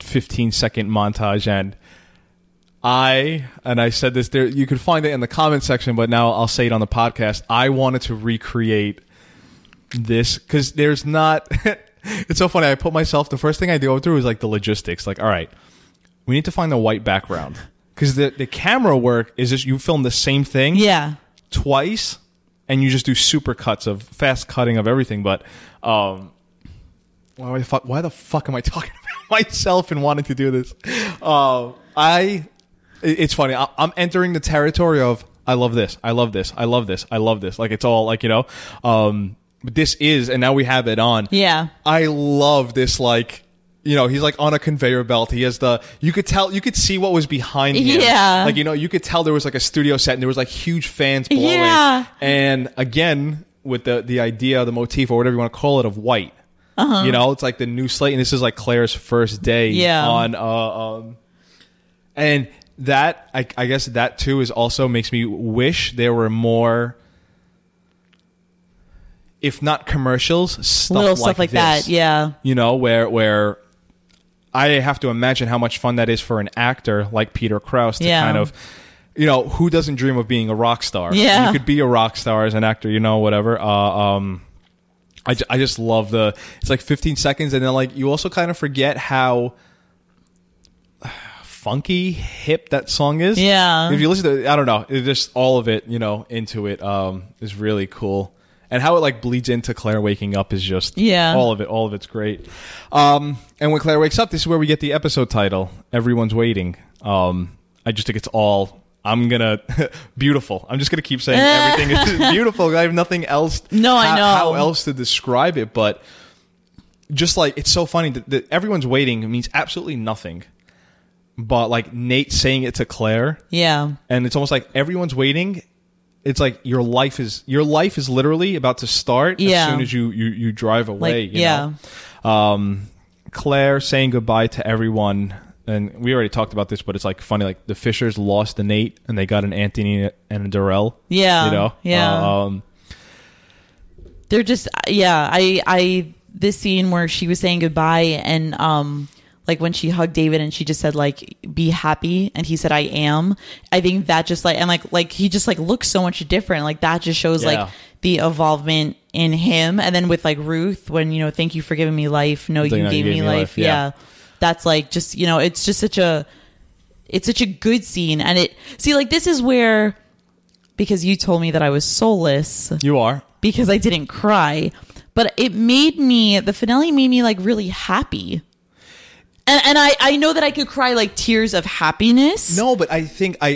15 second montage and I and I said this there you can find it in the comment section but now I'll say it on the podcast I wanted to recreate this cuz there's not it's so funny I put myself the first thing I go through is like the logistics like all right we need to find the white background cuz the the camera work is just you film the same thing Yeah. twice and you just do super cuts of fast cutting of everything but um why the fuck why the fuck am I talking about myself and wanting to do this? Uh, I it's funny I, I'm entering the territory of I love this I love this I love this I love this. Like it's all like you know um but this is and now we have it on. Yeah. I love this like you know, he's like on a conveyor belt. He has the you could tell you could see what was behind him. Yeah. Like, you know, you could tell there was like a studio set and there was like huge fans blowing. Yeah. And again, with the the idea, the motif or whatever you want to call it of white. Uh-huh. You know, it's like the new slate, and this is like Claire's first day Yeah. on uh um and that I, I guess that too is also makes me wish there were more if not commercials, stuff Little like stuff like this that. Yeah. you know where where i have to imagine how much fun that is for an actor like peter krause to Yeah. kind of you know who doesn't dream of being a rock star Yeah. you could be a rock star as an actor you know whatever uh, um I, I just love the it's like 15 seconds and then like you also kind of forget how funky hip that song is Yeah. if you listen to it i don't know it just all of it you know into it um is really cool and how it like bleeds into claire waking up is just Yeah. all of it all of it's great um and when claire wakes up this is where we get the episode title everyone's waiting um i just think it's all i'm gonna beautiful i'm just gonna keep saying everything is beautiful i have nothing else No, I know. how else to describe it but just like it's so funny that, that everyone's waiting means absolutely nothing but like nate saying it to claire Yeah. and it's almost like everyone's waiting it's like your life is your life is literally about to start Yeah. as soon as you you, you drive away Like, you yeah. um claire saying goodbye to everyone and we already talked about this but it's like funny like the fishers lost a nate and they got an anthony and a durrell Yeah. you know Yeah. Um they're just yeah i i this scene where she was saying goodbye and um like when she hugged david and she just said like be happy and he said i am i think that just like and like like he just like looks so much different like that just shows Yeah. like the evolvement in him and then with like ruth when you know thank you for giving me life no Thank you gave me life, yeah. yeah that's like just you know it's just such a it's such a good scene and it see like this is where because you told me that i was soulless you are because I didn't cry, but it made me the finale made me like really happy. And and I I know that I could cry like tears of happiness. No, but I think I,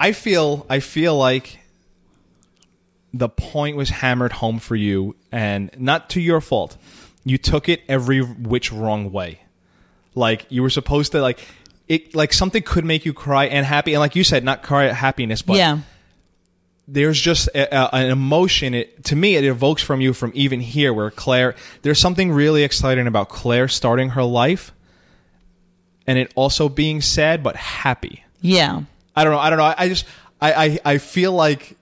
I I feel I feel like the point was hammered home for you, and not to your fault. You took it every which wrong way. Like you were supposed to like it. Like something could make you cry and happy, and like you said, not cry at happiness, but yeah. there's just a, a, an emotion it, to me it evokes from you from even here where claire there's something really exciting about claire starting her life and it also being sad but happy Yeah. i don't know i don't know i, I just I, I i feel like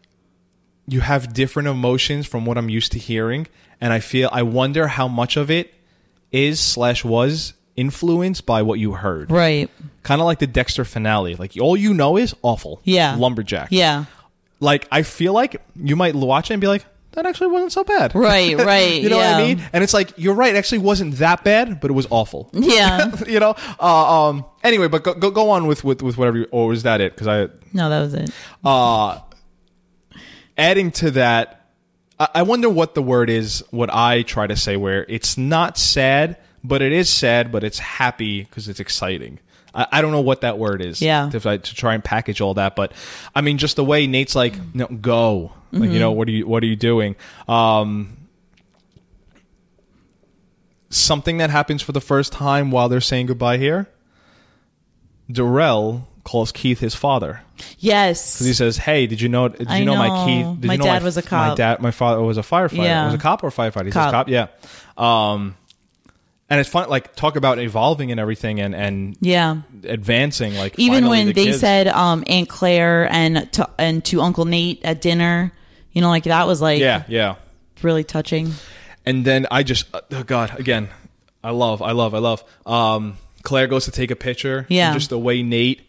you have different emotions from what i'm used to hearing and i feel i wonder how much of it is slash was influenced by what you heard Right. kind of like the dexter finale like all you know is awful Yeah. lumberjack Yeah. like I feel like you might watch it and be like, that actually wasn't so bad. Right, right, you know what I mean? And it's like you're right. It actually wasn't that bad, but it was awful. Yeah. you know. Uh, um. Anyway, but go, go go on with with with whatever. You, or was that it? Because I No, that was it. uh, adding to that, I, I wonder what the word is. What I try to say, where it's not sad, but it is sad, but it's happy because it's exciting. I, I don't know what that word is. Yeah. To, to try and package all that, but I mean, just the way Nate's like, no, go. Like, you know, what are you what are you doing? Um, something that happens for the first time while they're saying goodbye here. Durrell calls Keith his father. Yes. Because he says, "Hey, did you know? Did you I know, my. Keith? Did My you know dad was a cop. My dad, my father was a firefighter. Yeah. Was a cop or a firefighter? He Cop. says cop. Yeah. Um, and it's fun. Like talk about evolving and everything, and and yeah. advancing. Like Even when the they kids- said um, Aunt Claire and to, and to Uncle Nate at dinner, you know, like that was like yeah, yeah. really touching. And then I just, uh, oh God, again, I love, I love, I love. Um, Claire goes to take a picture. Yeah. And just the way Nate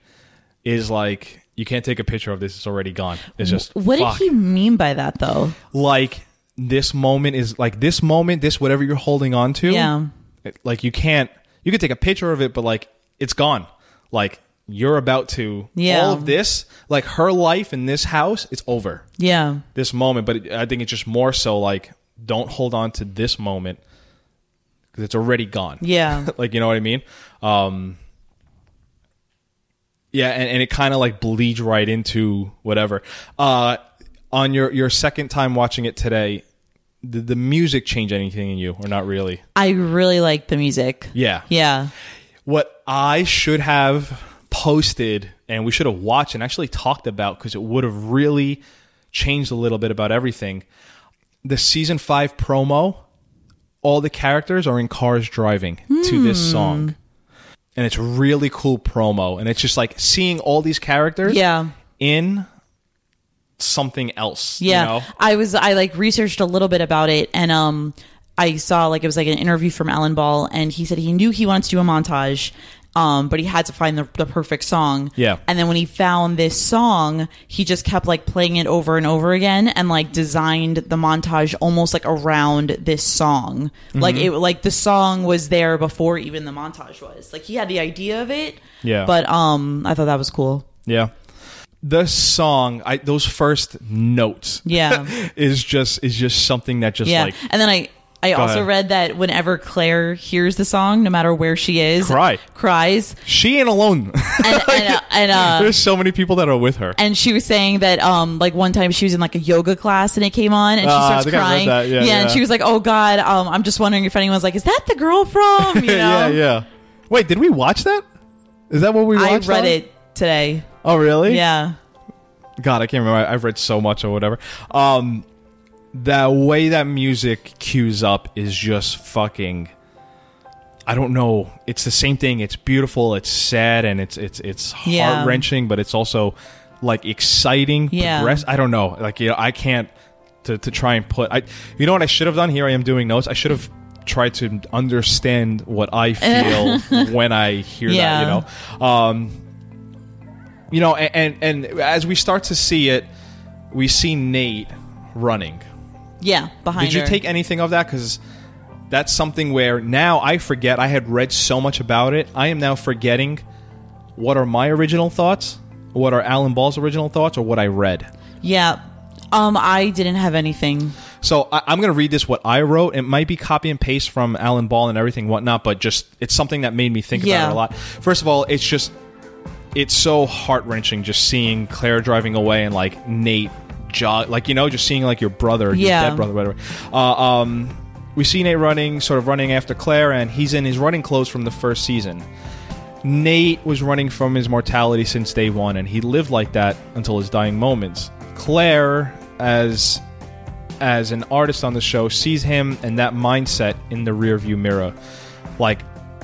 is like, you can't take a picture of this. It's already gone. It's just What fuck. did he mean by that though? like this moment is like this moment, this whatever you're holding on to. Yeah. It- like you can't. You could take a picture of it, but like it's gone. Like you're about to. Yeah. All of this, like her life in this house, it's over. Yeah. This moment, but it, I think it's just more so like don't hold on to this moment because it's already gone. Yeah. like you know what I mean. Um, yeah, and, and it kind of like bleeds right into whatever. Uh, on your your second time watching it today, did the music change anything in you, or not really? I really like the music. Yeah. Yeah. What I should have posted and we should have watched and actually talked about because it would have really changed a little bit about everything. The season five promo, all the characters are in cars driving to this hmm. song. And it's really cool promo. And it's just like seeing all these characters Yeah. in something else. Yeah. You know? I was I like researched a little bit about it and um I saw like it was like an interview from Alan Ball and he said he knew he wanted to do a montage um but he had to find the, the perfect song. Yeah. And then when he found this song, he just kept like playing it over and over again and like designed the montage almost like around this song. Like Mm-hmm. it like the song was there before even the montage was. Like he had the idea of it. Yeah. But um I thought that was cool. Yeah. The song, I those first notes Yeah. is just is just something that just Yeah, like and then I I also ahead. read that whenever Claire hears the song, no matter where she is, Cry. cries, she ain't alone. and and, uh, and, uh, There's so many people that are with her. and she was saying that um like one time she was in like a yoga class and it came on and she I starts I crying. that. Yeah, and yeah. she was like, "Oh God, um, I'm just wondering if anyone's like, is that the girl from?" You know? yeah, yeah. Wait, did we watch that? Is that what we I watched? read on? it today. Oh, really? Yeah, God, I can't remember. I've read so much or whatever. Um, the way that music cues up is just fucking. I don't know. It's the same thing. It's beautiful. It's sad, and it's it's it's Yeah. heart wrenching, but it's also like exciting. Yeah. Progress. I don't know. Like you know, I can't to to try and put. I you know what I should have done? Here I am doing notes. I should have tried to understand what I feel when I hear Yeah. that. You know. Um, you know, and, and and as we start to see it, we see Nate running. yeah, behind Did you her. take anything of that? Because that's something where now I forget. I had read so much about it. I am now forgetting what are my original thoughts, what are Alan Ball's original thoughts, or what I read. Yeah, um, I didn't have anything. So I, I'm going to read this what I wrote. It might be copy and paste from Alan Ball and everything whatnot, but just it's something that made me think Yeah. about it a lot. First of all, it's just it's so heart wrenching just seeing Claire driving away and like Nate jog, like you know, just seeing like your brother, your Yeah. dead brother, whatever. Uh, um, we see Nate running, sort of running after Claire, and he's in his running clothes from the first season. Nate was running from his mortality since day one, and he lived like that until his dying moments. Claire, as as an artist on the show, sees him and that mindset in the rearview mirror, like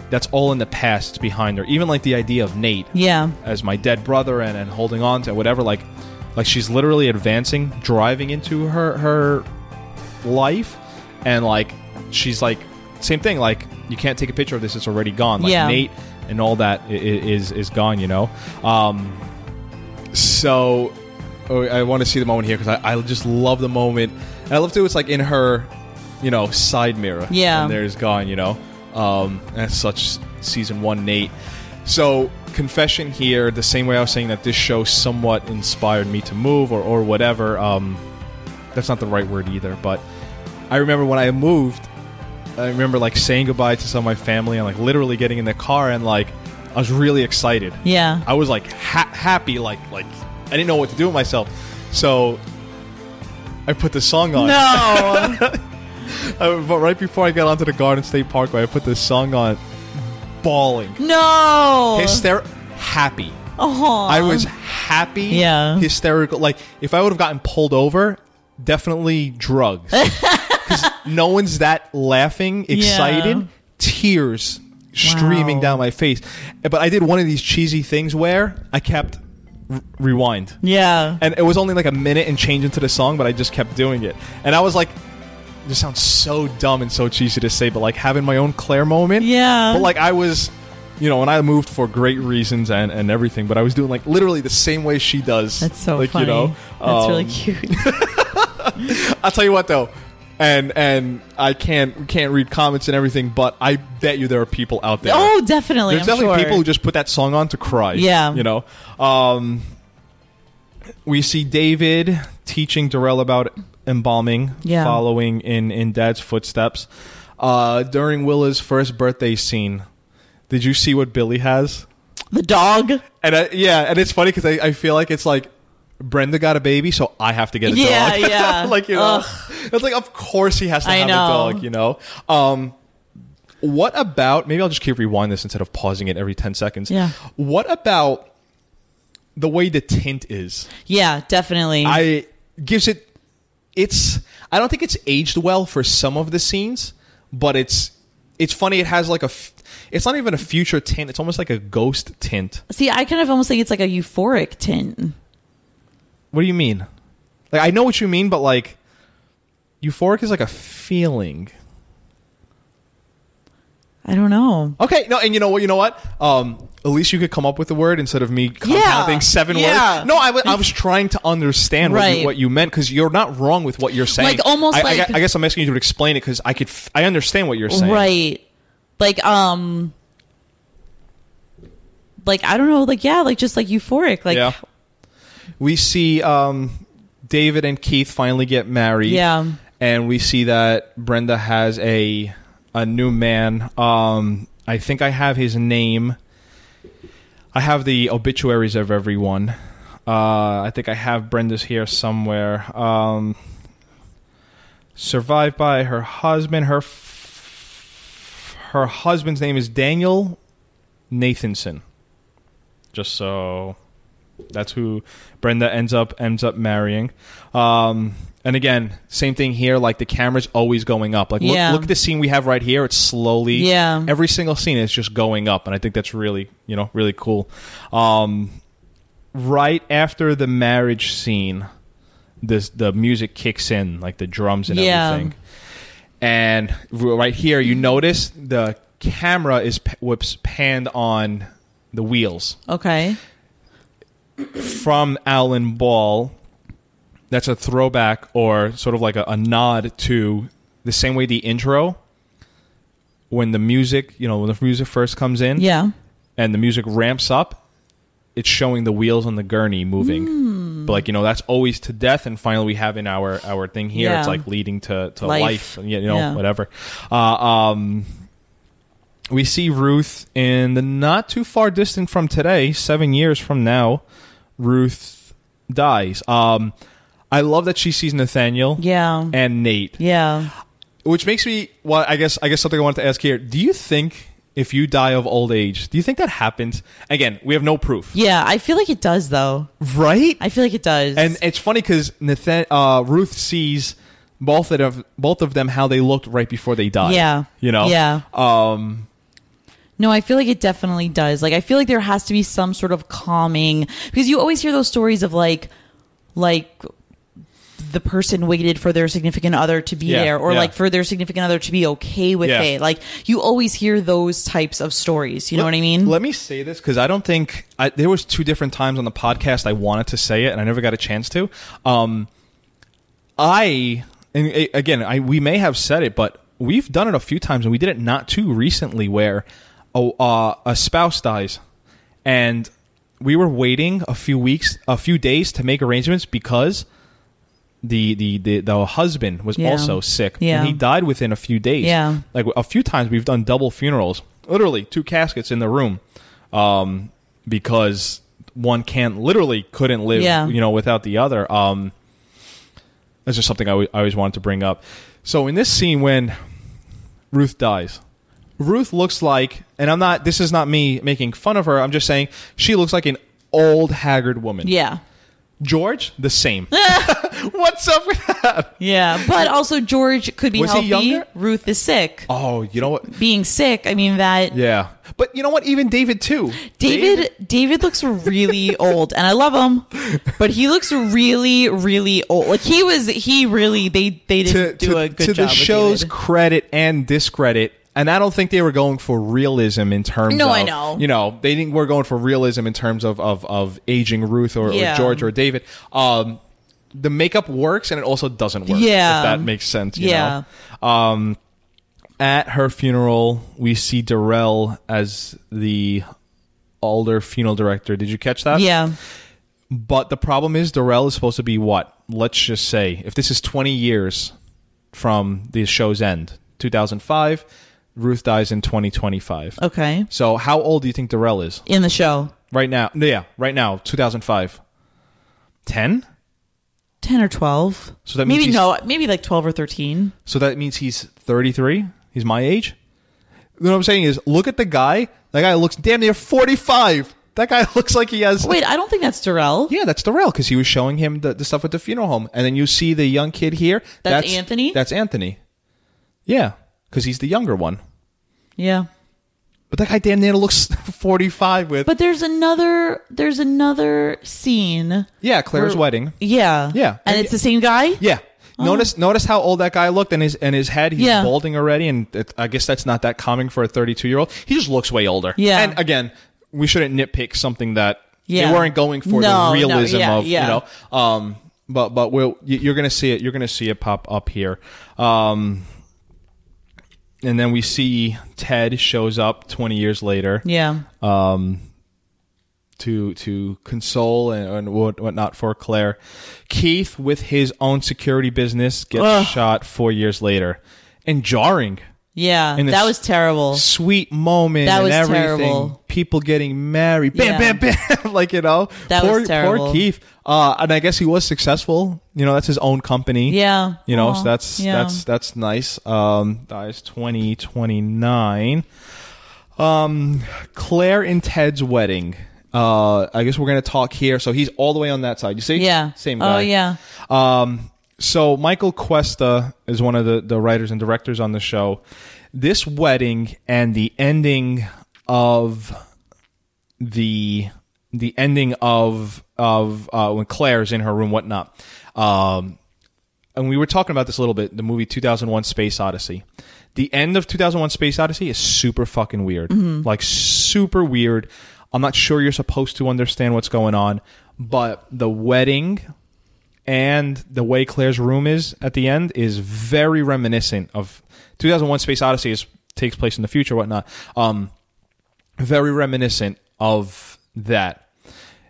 that's all in the past. Behind her. Even like the idea of Nate Yeah, as my dead brother and, and holding on to whatever. Like, like she's literally advancing, driving into her her life, and like she's like same thing. Like you can't take a picture of this; it's already gone. Like Yeah. Nate and all that is is gone. You know. Um, so oh, I want to see the moment here because I, I just love the moment, and I love too. It's like in her, you know, side mirror. Yeah. and there's gone. You know, um, that's such season one Nate. So confession here, the same way I was saying that this show somewhat inspired me to move or or whatever. Um, that's not the right word either, but I remember when I moved. I remember like saying goodbye to some of my family and like literally getting in the car and like I was really excited. yeah, I was like ha- happy, like like I didn't know what to do with myself. So I put the song on. no, Uh, but right before I got onto the Garden State Parkway, I put this song on, bawling, no, hyster, happy, Oh, I was happy, Yeah. hysterical. Like if I would have gotten pulled over, definitely drugs. Because no one's that laughing, excited, Yeah. tears streaming Wow. down my face. But I did one of these cheesy things where I kept r- rewind. Yeah. And it was only like a minute and change into the song, but I just kept doing it. And I was like, this sounds so dumb and so cheesy to say, but like having my own Claire moment. Yeah. But like I was, you know, when I moved for great reasons and, and everything, but I was doing like literally the same way she does. That's so like, funny. You know, That's really Um, cute. I'll tell you what though, and and I can't can't read comments and everything, but I bet you there are people out there. oh, definitely. There's I'm definitely sure. people who just put that song on to cry. Yeah. You know? Um, we see David teaching Durrell about embalming, Yeah. following in, in Dad's footsteps. Uh, during Willa's first birthday scene, did you see what Billy has? the dog. And I, yeah, and it's funny because I, I feel like it's like Brenda got a baby, so I have to get a Yeah, dog. yeah. like you know, Ugh. it's like of course he has to I have know. a dog. You know. Um, what about maybe I'll just keep rewind this instead of pausing it every ten seconds. Yeah. What about the way the tint is? Yeah, definitely. I gives it. It's. I don't think it's aged well for some of the scenes, but it's. It's funny. It has like a It's not even a future tint. It's almost like a ghost tint. See, I kind of almost think it's like a euphoric tint. What do you mean? Like I know what you mean, but like euphoric is like a feeling. I don't know. Okay, no, and you know what? You know what? Um, at least you could come up with the word instead of me compounding seven yeah. words. No, I was trying to understand what, you, what you meant because you're not wrong with what you're saying. Like, almost I, I like- gue- I guess I'm asking you to explain it because I could. F- I understand what you're saying. Right. Like um like I don't know, like yeah, like just like euphoric. Like yeah. We see um, David and Keith finally get married. Yeah. and we see that Brenda has a a new man. Um, I think I have his name. I have the obituaries of everyone. Uh, I think I have Brenda's here somewhere. Um, survived by her husband. Her f- her husband's name is Daniel Nathanson. Just so that's who Brenda ends up ends up marrying. Um, and again, same thing here. Like the camera's always going up. Like look, Yeah. look at the scene we have right here. It's slowly. Yeah. Every single scene is just going up, and I think that's really you know really cool. Um, right after the marriage scene, this the music kicks in, like the drums and Yeah. everything. And right here, you notice the camera is p- whoops panned on the wheels okay. from Alan Ball. That's a throwback or sort of like a, a nod to the same way the intro, when the music, you know, when the music first comes in, Yeah. and the music ramps up, it's showing the wheels on the gurney moving. Hmm. But like you know, that's always to death, and finally we have in our our thing here, it's like leading to to Life. life, you know, Yeah. whatever. Uh, um, we see Ruth in the not too far distant from today, seven years from now. Ruth dies. Um, I love that she sees Nathaniel, Yeah. and Nate Yeah. which makes me well i guess i guess something i wanted to ask here do you think if you die of old age do you think that happens again we have no proof Yeah, I feel like it does though. right I feel like it does. and it's funny because Nathan, uh, ruth sees both of them, both of them how they looked right before they died Yeah. you know Yeah. um No, I feel like it definitely does. Like I feel like there has to be some sort of calming because you always hear those stories of like like the person waited for their significant other to be Yeah, there or yeah. like for their significant other to be okay with Yeah. it. Like you always hear those types of stories. You know what I mean? Let me say this because I don't think I, there was two different times on the podcast I wanted to say it and I never got a chance to. Um, I and again, I we may have said it, but we've done it a few times and we did it not too recently where a, uh, a spouse dies and we were waiting a few weeks, a few days to make arrangements because. The, the, the, the husband was Yeah. also sick Yeah. and he died within a few days Yeah. like a few times we've done double funerals literally two caskets in the room um, because one can't literally couldn't live Yeah. you know without the other um, that's just something I alwa- I always wanted to bring up so in this scene when ruth dies ruth looks like and i'm not this is not me making fun of her i'm just saying she looks like an old haggard woman. Yeah. George, the same. What's up with that? Yeah. But also George could be Was he healthy. younger? Ruth is sick. Oh, you know what? Being sick, I mean that Yeah, but you know what? Even David too. David David looks really old and I love him. But he looks really, really old. Like he was he really they they didn't do to, a good to job. the with show's David. credit and discredit. And I don't think they were going for realism in terms No, of I know. you know they didn't were going for realism in terms of of, of aging Ruth or, Yeah. or George or David. Um, the makeup works and it also doesn't work. Yeah. if that makes sense. You Yeah. Know? Um, at her funeral, we see Durrell as the older funeral director. Did you catch that? Yeah. But the problem is, Durrell is supposed to be what? Let's just say, if this is 20 years from the show's end, 2005, Ruth dies in 2025. Okay. So, how old do you think Durrell is In the show. right now? No, Yeah, right now, 2005. 10? Ten or twelve. So that means maybe he's- no, maybe like twelve or thirteen. So that means he's 33. He's my age. What I'm saying is, look at the guy. That guy looks damn near 45. That guy looks like he has. Wait, I don't think that's Durrell. Yeah, that's Durrell because he was showing him the, the stuff at the funeral home, and then you see the young kid here. That's Anthony? That's Anthony. Yeah, because he's the younger one. Yeah. But that guy damn near looks forty five with. But there's another there's another scene. yeah, Claire's where- wedding. Yeah. Yeah. And it's the same guy? Yeah. Notice notice how old that guy looked and his and his head he's Yeah. balding already and it, I guess that's not that common for a 32 year old. He just looks way older. Yeah. And again, we shouldn't nitpick something that Yeah. they weren't going for No, no, the realism yeah, of yeah. you know. Um, but but we'll you- you're gonna see it. You're gonna see it pop up here. Um, and then we see Ted shows up 20 years later Yeah. Um, to to console and, and what whatnot for Claire. Keith, with his own security business, gets Ugh. shot four years later, and jarring. Yeah. And that was terrible. Sweet moment That and was everything. terrible. People getting married. Bam, Yeah. bam, bam. like you know, That poor, was terrible. Poor Keith. Uh, and I guess he was successful. You know, that's his own company. Yeah. You know, Aw. so that's Yeah. that's that's nice. Um, dies twenty twenty nine. Um, Claire and Ted's wedding. Uh, I guess we're gonna talk here. So he's all the way on that side. You see? Yeah. Same guy. Oh yeah. Um, so Michael Cuesta is one of the, the writers and directors on the show. This wedding and the ending of the the ending of of uh, when Claire's in her room, whatnot. Um, and we were talking about this a little bit. The movie 2001: Space Odyssey. The end of 2001: Space Odyssey is super fucking weird. Like super weird. I'm not sure you're supposed to understand what's going on, but the wedding and the way Claire's room is at the end is very reminiscent of 2001: Space Odyssey. Is takes place in the future, whatnot. Um, very reminiscent of that.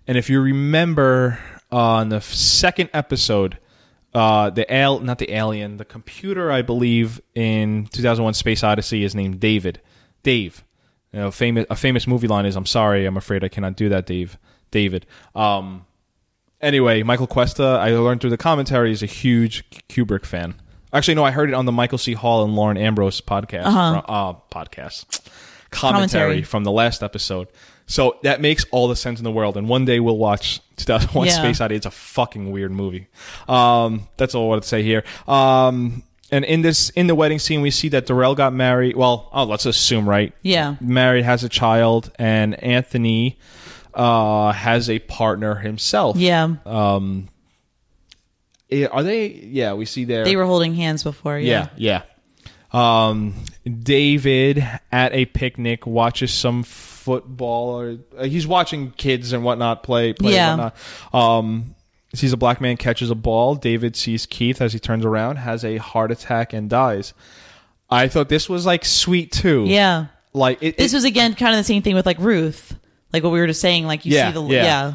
And if you remember uh, on the second episode, uh, the al- not the alien, the computer, I believe, in 2001: Space Odyssey is named David. Dave. You know, famous a famous movie line is "I'm sorry, I'm afraid I cannot do that, Dave." David. Um, anyway, Michael Cuesta, I learned through the commentary, is a huge Kubrick fan. Actually, no, I heard it on the Michael C. Hall and Lauren Ambrose podcast. From, uh, podcast commentary, Commentary. from the last episode. So that makes all the sense in the world. And one day we'll watch 2001 Yeah. Space Odyssey. It's a fucking weird movie. Um, that's all I wanted to say here. Um, and in this, in the wedding scene, we see that Durrell got married. Well, oh, let's assume, right? Yeah. Married, has a child, and Anthony uh, has a partner himself. Yeah. Um, Are they? Yeah, we see there. they were holding hands before. Yeah, Yeah. yeah. Um, David at a picnic watches some football, or uh, he's watching kids and whatnot play. play Yeah. And whatnot. Um, sees a black man catches a ball. David sees Keith as he turns around, has a heart attack and dies. I thought this was like sweet too. Yeah. like it. This it- was again kind of the same thing with like Ruth. Like what we were just saying, like you Yeah, see the yeah.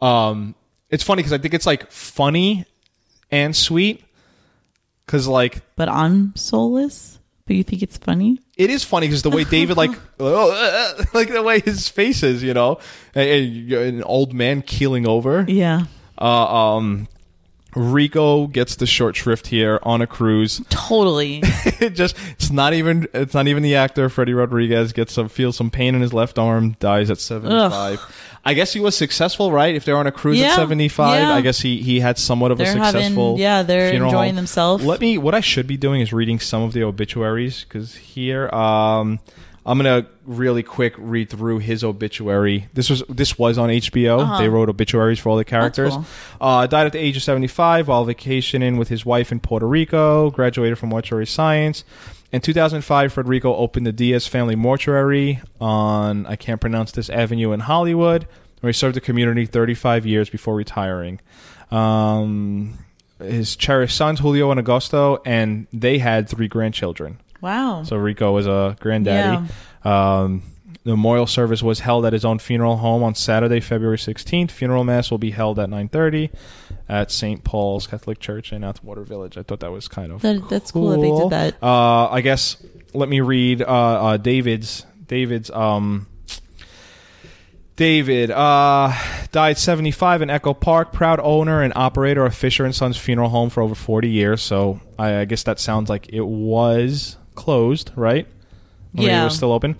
yeah. um, it's funny because I think it's like funny and sweet. Because like But I'm soulless. But you think it's funny? it is funny because the way David like like the way his face is, you know, an old man keeling over. Yeah. Uh, um, Rico gets the short shrift here on a cruise. Totally. it just it's not even it's not even the actor Freddy Rodriguez gets some feels some pain in his left arm, dies at 75. I guess he was successful, right? If they're on a cruise Yeah, at 75, yeah. I guess he he had somewhat of They're a having- successful yeah, they're enjoying home. themselves. Let me what I should be doing is reading some of the obituaries cuz here um I'm gonna really quick read through his obituary. This was this was on HBO. Uh-huh. They wrote obituaries for all the characters. cool. Uh, died at the age of 75 while vacationing with his wife in Puerto Rico. Graduated from mortuary science. In 2005, Federico opened the Diaz Family Mortuary on I can't pronounce this avenue in Hollywood, where he served the community 35 years before retiring. Um, his cherished sons Julio and Augusto, and they had three grandchildren. Wow. So Rico was a granddaddy. Um, the memorial service was held at his own funeral home on Saturday, February 16th. Funeral mass will be held at 9:30 at St. Paul's Catholic Church in Atwater Village. I thought that was kind of That- that's cool that they did that. Uh, I guess let me read uh, uh, David's David's um David uh, died 75 in Echo Park, proud owner and operator of Fisher and Sons Funeral Home for over 40 years. So I, I guess that sounds like it was closed, right? Maybe Yeah. it was still open.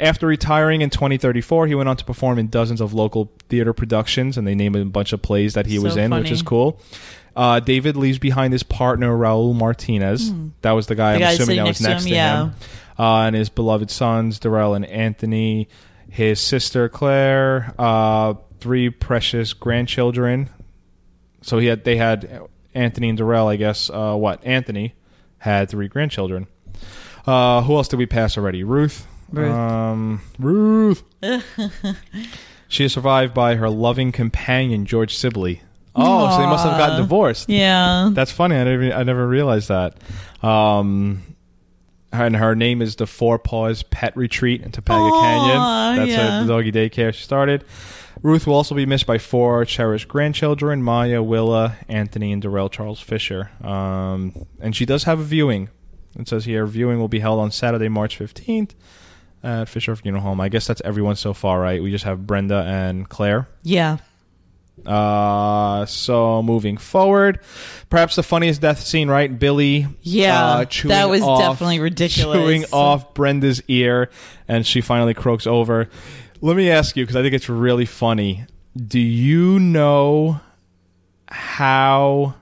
After retiring in 2034, he went on to perform in dozens of local theater productions, and they named a bunch of plays that he was So in, which is cool. Uh, David leaves behind his partner Raul Martinez. That was the guy. The I'm guy assuming that was next to him, to him. Uh, and his beloved sons Durrell and Anthony, his sister Claire, uh, three precious grandchildren. So he had they had Anthony and Durrell, I guess. Uh, what Anthony had three grandchildren. Uh, who else did we pass already? Ruth. Ruth. Um, Ruth. she is survived by her loving companion George Sibley. Oh, so they must have gotten divorced. Yeah. That's funny. I never, I never realized that. Um, and her name is the Four Paws Pet Retreat in Topanga Aw, Canyon. That's yeah. her doggy daycare she started. Ruth will also be missed by four cherished grandchildren: Maya, Willa, Anthony, and Durrell Charles Fisher. Um, and she does have a viewing. It says here viewing will be held on Saturday, March fifteenth at Fisher Funeral Home. I guess that's everyone so far, right? We just have Brenda and Claire. Yeah. Uh, so moving forward, perhaps the funniest death scene, right? Billy, Yeah, uh, chewing that was off- definitely ridiculous. Chewing off Brenda's ear, and she finally croaks over. Let me ask you because I think it's really funny. Do you know how?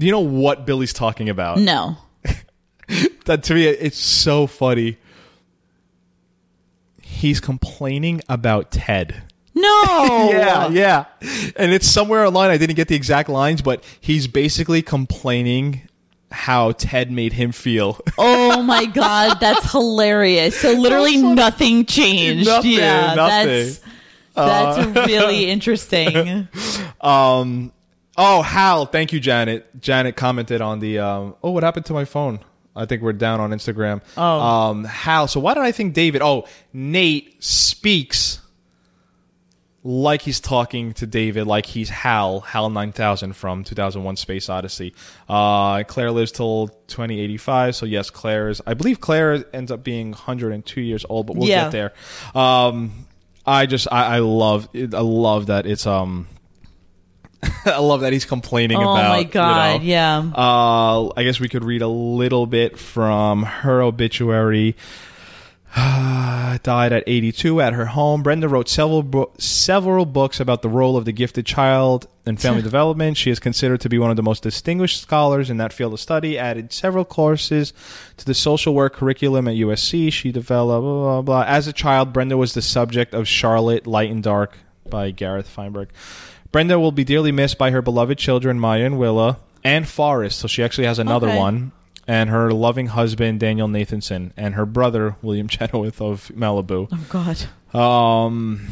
Do you know what Billy's talking about? No. that to me it's so funny. He's complaining about Ted. No. Yeah, yeah. And it's somewhere online. I didn't get the exact lines, but he's basically complaining how Ted made him feel. Oh my god, that's hilarious. So literally nothing changed. Nothing, yeah, nothing. that's that's really interesting. Um. Oh, Hal. Thank you, Janet. Janet commented on the. Um, oh, what happened to my phone? I think we're down on Instagram. Oh. Um, Hal. So why did I think David? Oh, Nate speaks like he's talking to David, like he's Hal, Hal 9000 from 2001 Space Odyssey. Uh, Claire lives till 2085, so yes, Claire is. I believe Claire ends up being 102 years old, but we'll Yeah. get there. Um, I just, I, I love, I love that it's um. I love that he's complaining Oh about. Oh my you God, know. yeah. Uh, I guess we could read a little bit from her obituary. Died at 82 at her home. Brenda wrote several bo- several books about the role of the gifted child in family development. She is considered to be one of the most distinguished scholars in that field of study. Added several courses to the social work curriculum at USC. She developed blah blah blah. As a child, Brenda was the subject of Charlotte Light and Dark by Gareth Feinberg. Brenda will be dearly missed by her beloved children Maya and Willa and Forrest. So she actually has another Okay. one and her loving husband Daniel Nathanson and her brother William Chenowith of Malibu. Oh god. Um,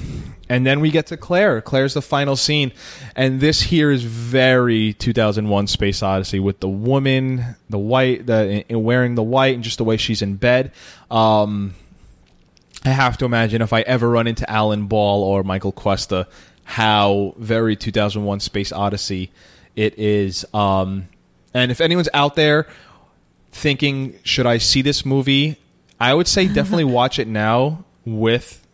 and then we get to Claire. Claire's the final scene, and this here is very 2001: Space Odyssey with the woman, the white, the in- wearing the white, and just the way she's in bed. Um, I have to imagine if I ever run into Alan Ball or Michael Cuesta, how very 2001: Space Odyssey it is. Um, and if anyone's out there thinking, should I see this movie? I would say definitely watch it now with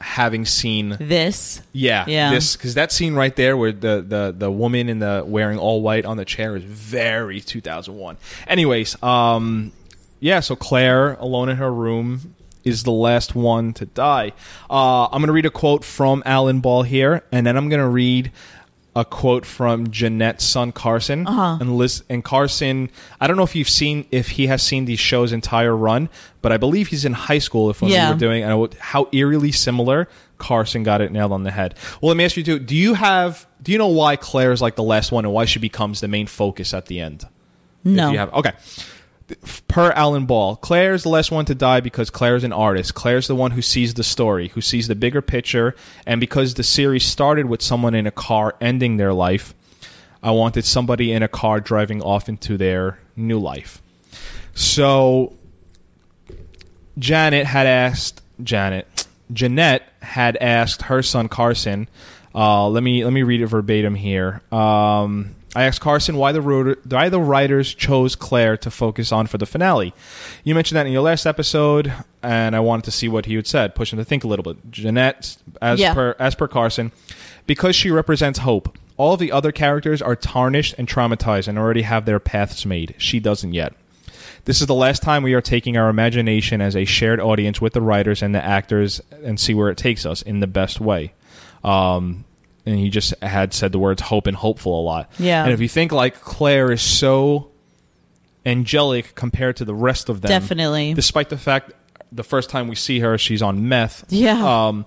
having seen This. yeah, Yeah. this because that scene right there where the the the woman in the wearing all white on the chair is very 2001. Anyways, um, yeah. So Claire alone in her room is the last one to die. Uh, I'm gonna read a quote from Alan Ball here, and then I'm gonna read a quote from Jeanette's son Carson. Uh-huh. And and Carson, I don't know if you've seen if he has seen these shows entire run, but I believe he's in high school. If Yeah. we were doing and how eerily similar Carson got it nailed on the head. Well, let me ask you too: Do you have? Do you know why Claire is like the last one and why she becomes the main focus at the end? No. If you have, okay. Per Alan Ball, Claire's the last one to die because Claire's an artist. Claire's the one who sees the story, who sees the bigger picture, and because the series started with someone in a car ending their life, I wanted somebody in a car driving off into their new life. So Janet had asked Janet Jeanette had asked her son Carson. Uh, let me let me read it verbatim here. Um, I asked Carson why the why the writers chose Claire to focus on for the finale. You mentioned that in your last episode, and I wanted to see what he had said, push him to think a little bit. Jeanette, as Yeah. per as per Carson, because she represents hope. All the other characters are tarnished and traumatized and already have their paths made. She doesn't yet. This is the last time we are taking our imagination as a shared audience with the writers and the actors and see where it takes us in the best way. Um, and he just had said the words hope and hopeful a lot. Yeah. And if you think like Claire is so angelic compared to the rest of them, Definitely. despite the fact the first time we see her, she's on meth. Yeah. Um,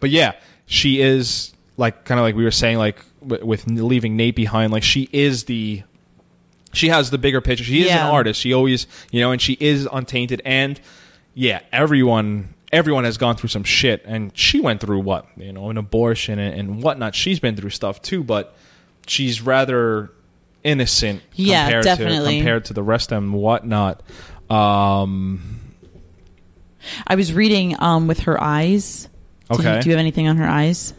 but yeah, she is like kind of like we were saying, like w- with leaving Nate behind. Like she is the, she has the bigger picture. She is Yeah. an artist. She always, you know, and she is untainted. And yeah, everyone, everyone has gone through some shit, and she went through what you know, an abortion and, and whatnot. She's been through stuff too, but she's rather innocent. Yeah, compared definitely. To, compared to the rest of them, whatnot. Um, I was reading um with her eyes. Do you- Okay. do you have anything on her eyes?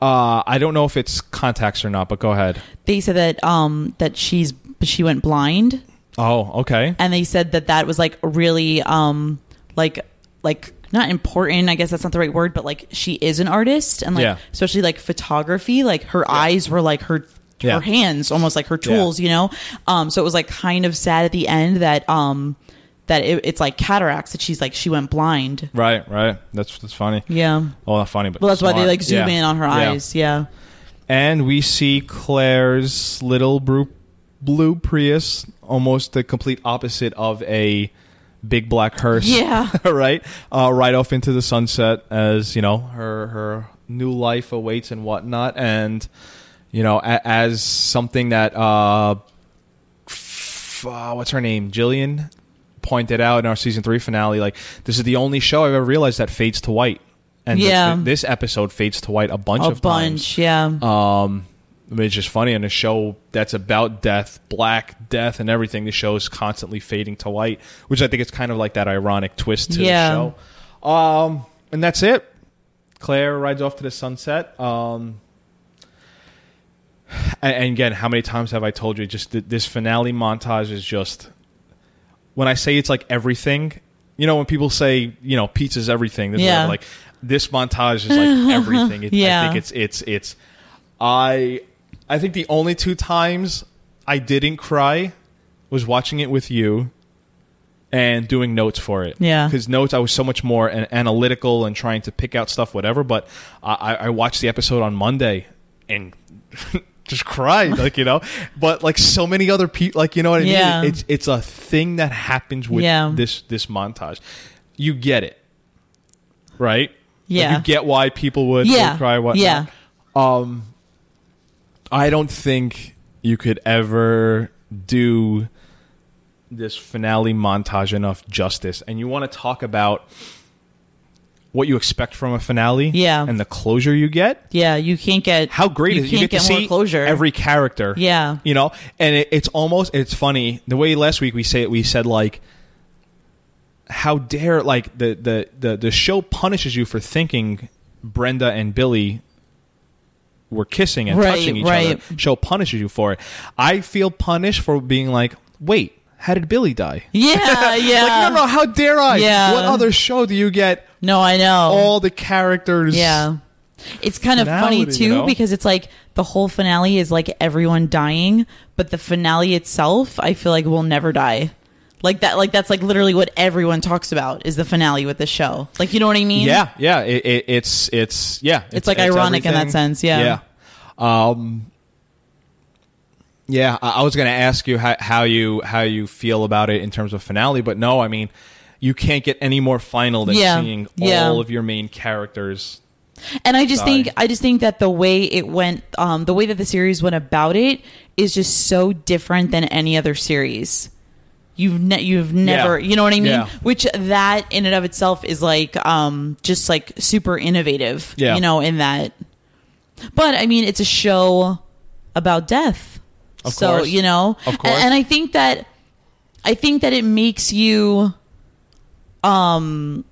Uh, I don't know if it's contacts or not, but go ahead. They said that um that she's she went blind, Oh, okay. and they said that that was like really um like like not important. I guess that's not the right word, but like she is an artist, and like Yeah. especially like photography, like her eyes were like her. Yeah. Her hands, almost like her tools, you know. Um, so it was like kind of sad at the end that um, that it, it's like cataracts that she's like she went blind. Right, right. That's that's funny. Yeah. Well, not funny, but Well, that's why they like zoom Yeah. in on her Yeah. eyes. Yeah. And we see Claire's little blue, blue Prius, almost the complete opposite of a big black hearse. Yeah. right. Uh, right off into the sunset as you know her her new life awaits and whatnot, and you know a, as something that uh, f- uh, what's her name, Jillian, pointed out in our season three finale. Like this is the only show I've ever realized that fades to white. And this- Yeah. this, episode fades to white a bunch A of bunch. times. Yeah. Um, I mean, it's just funny in a show that's about death, black death, and everything. The show is constantly fading to white, which I think is kind of like that ironic twist to Yeah. the show. Um, and that's it. Claire rides off to the sunset. Um, and, and again, how many times have I told you? Just th- this finale montage is just. When I say it's like everything, you know, when people say you know pizza's everything, this Yeah. like this montage is like everything. It, I think it's it's it's. I I think the only two times I didn't cry was watching it with you and doing notes for it. Yeah. because notes I was so much more an- analytical and trying to pick out stuff, whatever. But I, I watched the episode on Monday and. Just cried, like you know, but like so many other people, like you know what I Yeah. mean. It's it's a thing that happens with Yeah. this this montage. You get it, right? Like, Yeah. you get why people would, Yeah. would cry. What? Yeah. Um, I don't think you could ever do this finale montage enough justice. And you want to talk about what you expect from a finale, Yeah. and the closure you get. Yeah. You can't get How great you is it? You can't get, to more see closure. every character. Yeah. you know, and it, it's almost it's funny the way last week we say it. We said like, how dare like the the the the show punishes you for thinking Brenda and Billy were kissing and Right, touching each right. other. Show punishes you for it. I feel punished for being like, wait, how did Billy die? Yeah, yeah. like, no, no, how dare I? Yeah. What other show do you get No, I know. all the characters? Yeah. It's kind of funny too you know? because it's like the whole finale is like everyone dying, but the finale itself, I feel like will never die. Like that, like that's like literally what everyone talks about is the finale with the show. Like you know what I mean? Yeah, yeah. It, it, it's it's yeah. It's, like, ironic in that sense, yeah. Yeah. Um. Yeah, I, I was going to ask you how, how you how you feel about it in terms of finale, but no, I mean, you can't get any more final than Yeah, seeing yeah. all of your main characters. And I just think I just think that the way it went, um, the way that the series went about it is just so different than any other series. You've ne- you've never, Yeah. you know what I mean? Yeah. Which that in and of itself is like um, just like super innovative. Yeah. You know, in that. But I mean, it's a show about death. Of so course. you know, Of course. and, and I think that I think that it makes you um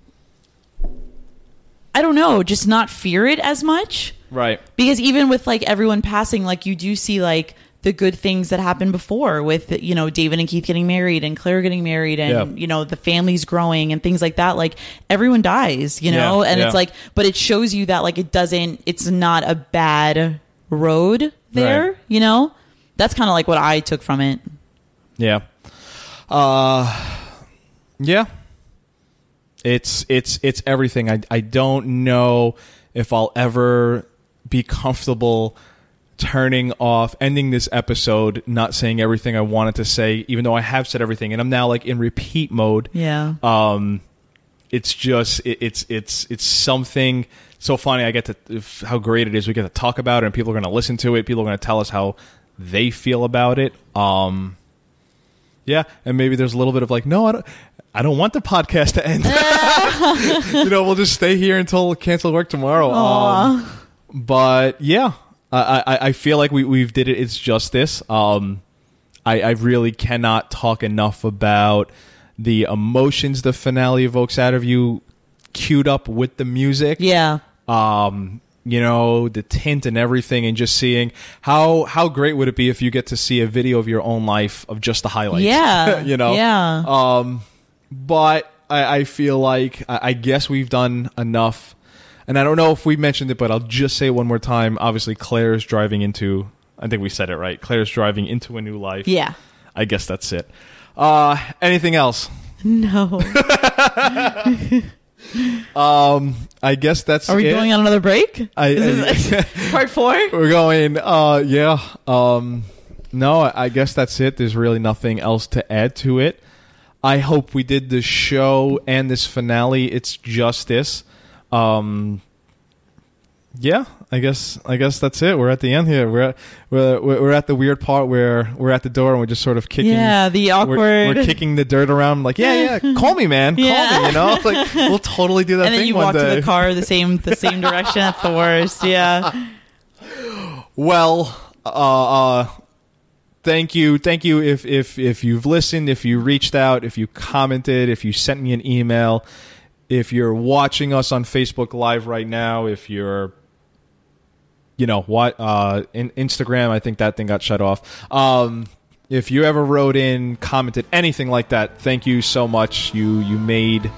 I don't know, just not fear it as much. Right. Because even with like everyone passing, like you do see like the good things that happened before with you know David and Keith getting married and Claire getting married and Yeah. you know the families growing and things like that. Like everyone dies, you know, Yeah, and yeah. it's like, but it shows you that like it doesn't, it's not a bad road there, Right. you know. That's kind of like what I took from it. Yeah. Uh yeah. It's it's it's everything. I I don't know if I'll ever be comfortable turning off ending this episode not saying everything I wanted to say even though I have said everything and I'm now like in repeat mode. Yeah. Um it's just it, it's it's it's something so funny. I get to if, how great it is. We get to talk about it, and people are going to listen to it. People are going to tell us how they feel about it. Um, yeah, and maybe there's a little bit of like, no, I don't. I don't want the podcast to end. you know, we'll just stay here until cancel work tomorrow. Um, but yeah, I, I, I feel like we we've did it. It's justice. Um, I, I really cannot talk enough about the emotions the finale evokes out of you, queued up with the music. Yeah. Um, you know the tint and everything, and just seeing how how great would it be if you get to see a video of your own life of just the highlights. Yeah. you know. Yeah. Um, but I, I feel like I, I guess we've done enough, and I don't know if we mentioned it, but I'll just say it one more time. Obviously, Claire's driving into. I think we said it right. Claire's driving into a new life. Yeah. I guess that's it. Uh, anything else? No. Um, I guess that's. Are we it. going on another break? I- Is this part four? We're going. Uh, yeah. Um, no, I I guess that's it. There's really nothing else to add to it. I hope we did the show and this finale. It's justice. Um, yeah, I guess. I guess that's it. We're at the end here. We're at, we're we're at the weird part where we're at the door and we're just sort of kicking. Yeah, the we're- awkward. We're, kicking the dirt around. Like, yeah, yeah. Call me, man. Call Yeah. me. You know, like we'll totally do that. and then thing you walk to the car the same the same direction. That's the worst. Yeah. Well, uh, uh, thank you, thank you. If if if you've listened, if you reached out, if you commented, if you sent me an email, if you're watching us on Facebook Live right now, if you're you know what uh in instagram i think that thing got shut off. Um if you ever wrote in commented anything like that thank you so much. You you made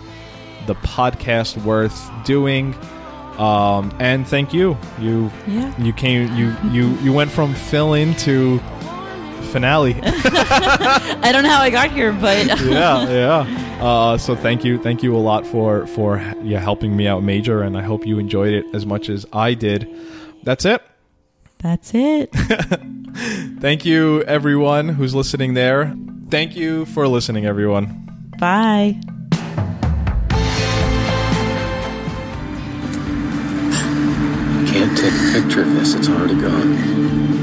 the podcast worth doing. Um and thank you. You Yeah. you came you you you went from fill in to finale I don't know how I got here, but yeah yeah uh so thank you thank you a lot for for yeah helping me out major and i hope you enjoyed it as much as i did that's it that's it. Thank you, everyone who's listening there. Thank you for listening, everyone. Bye. Can't take a picture of this, it's already gone.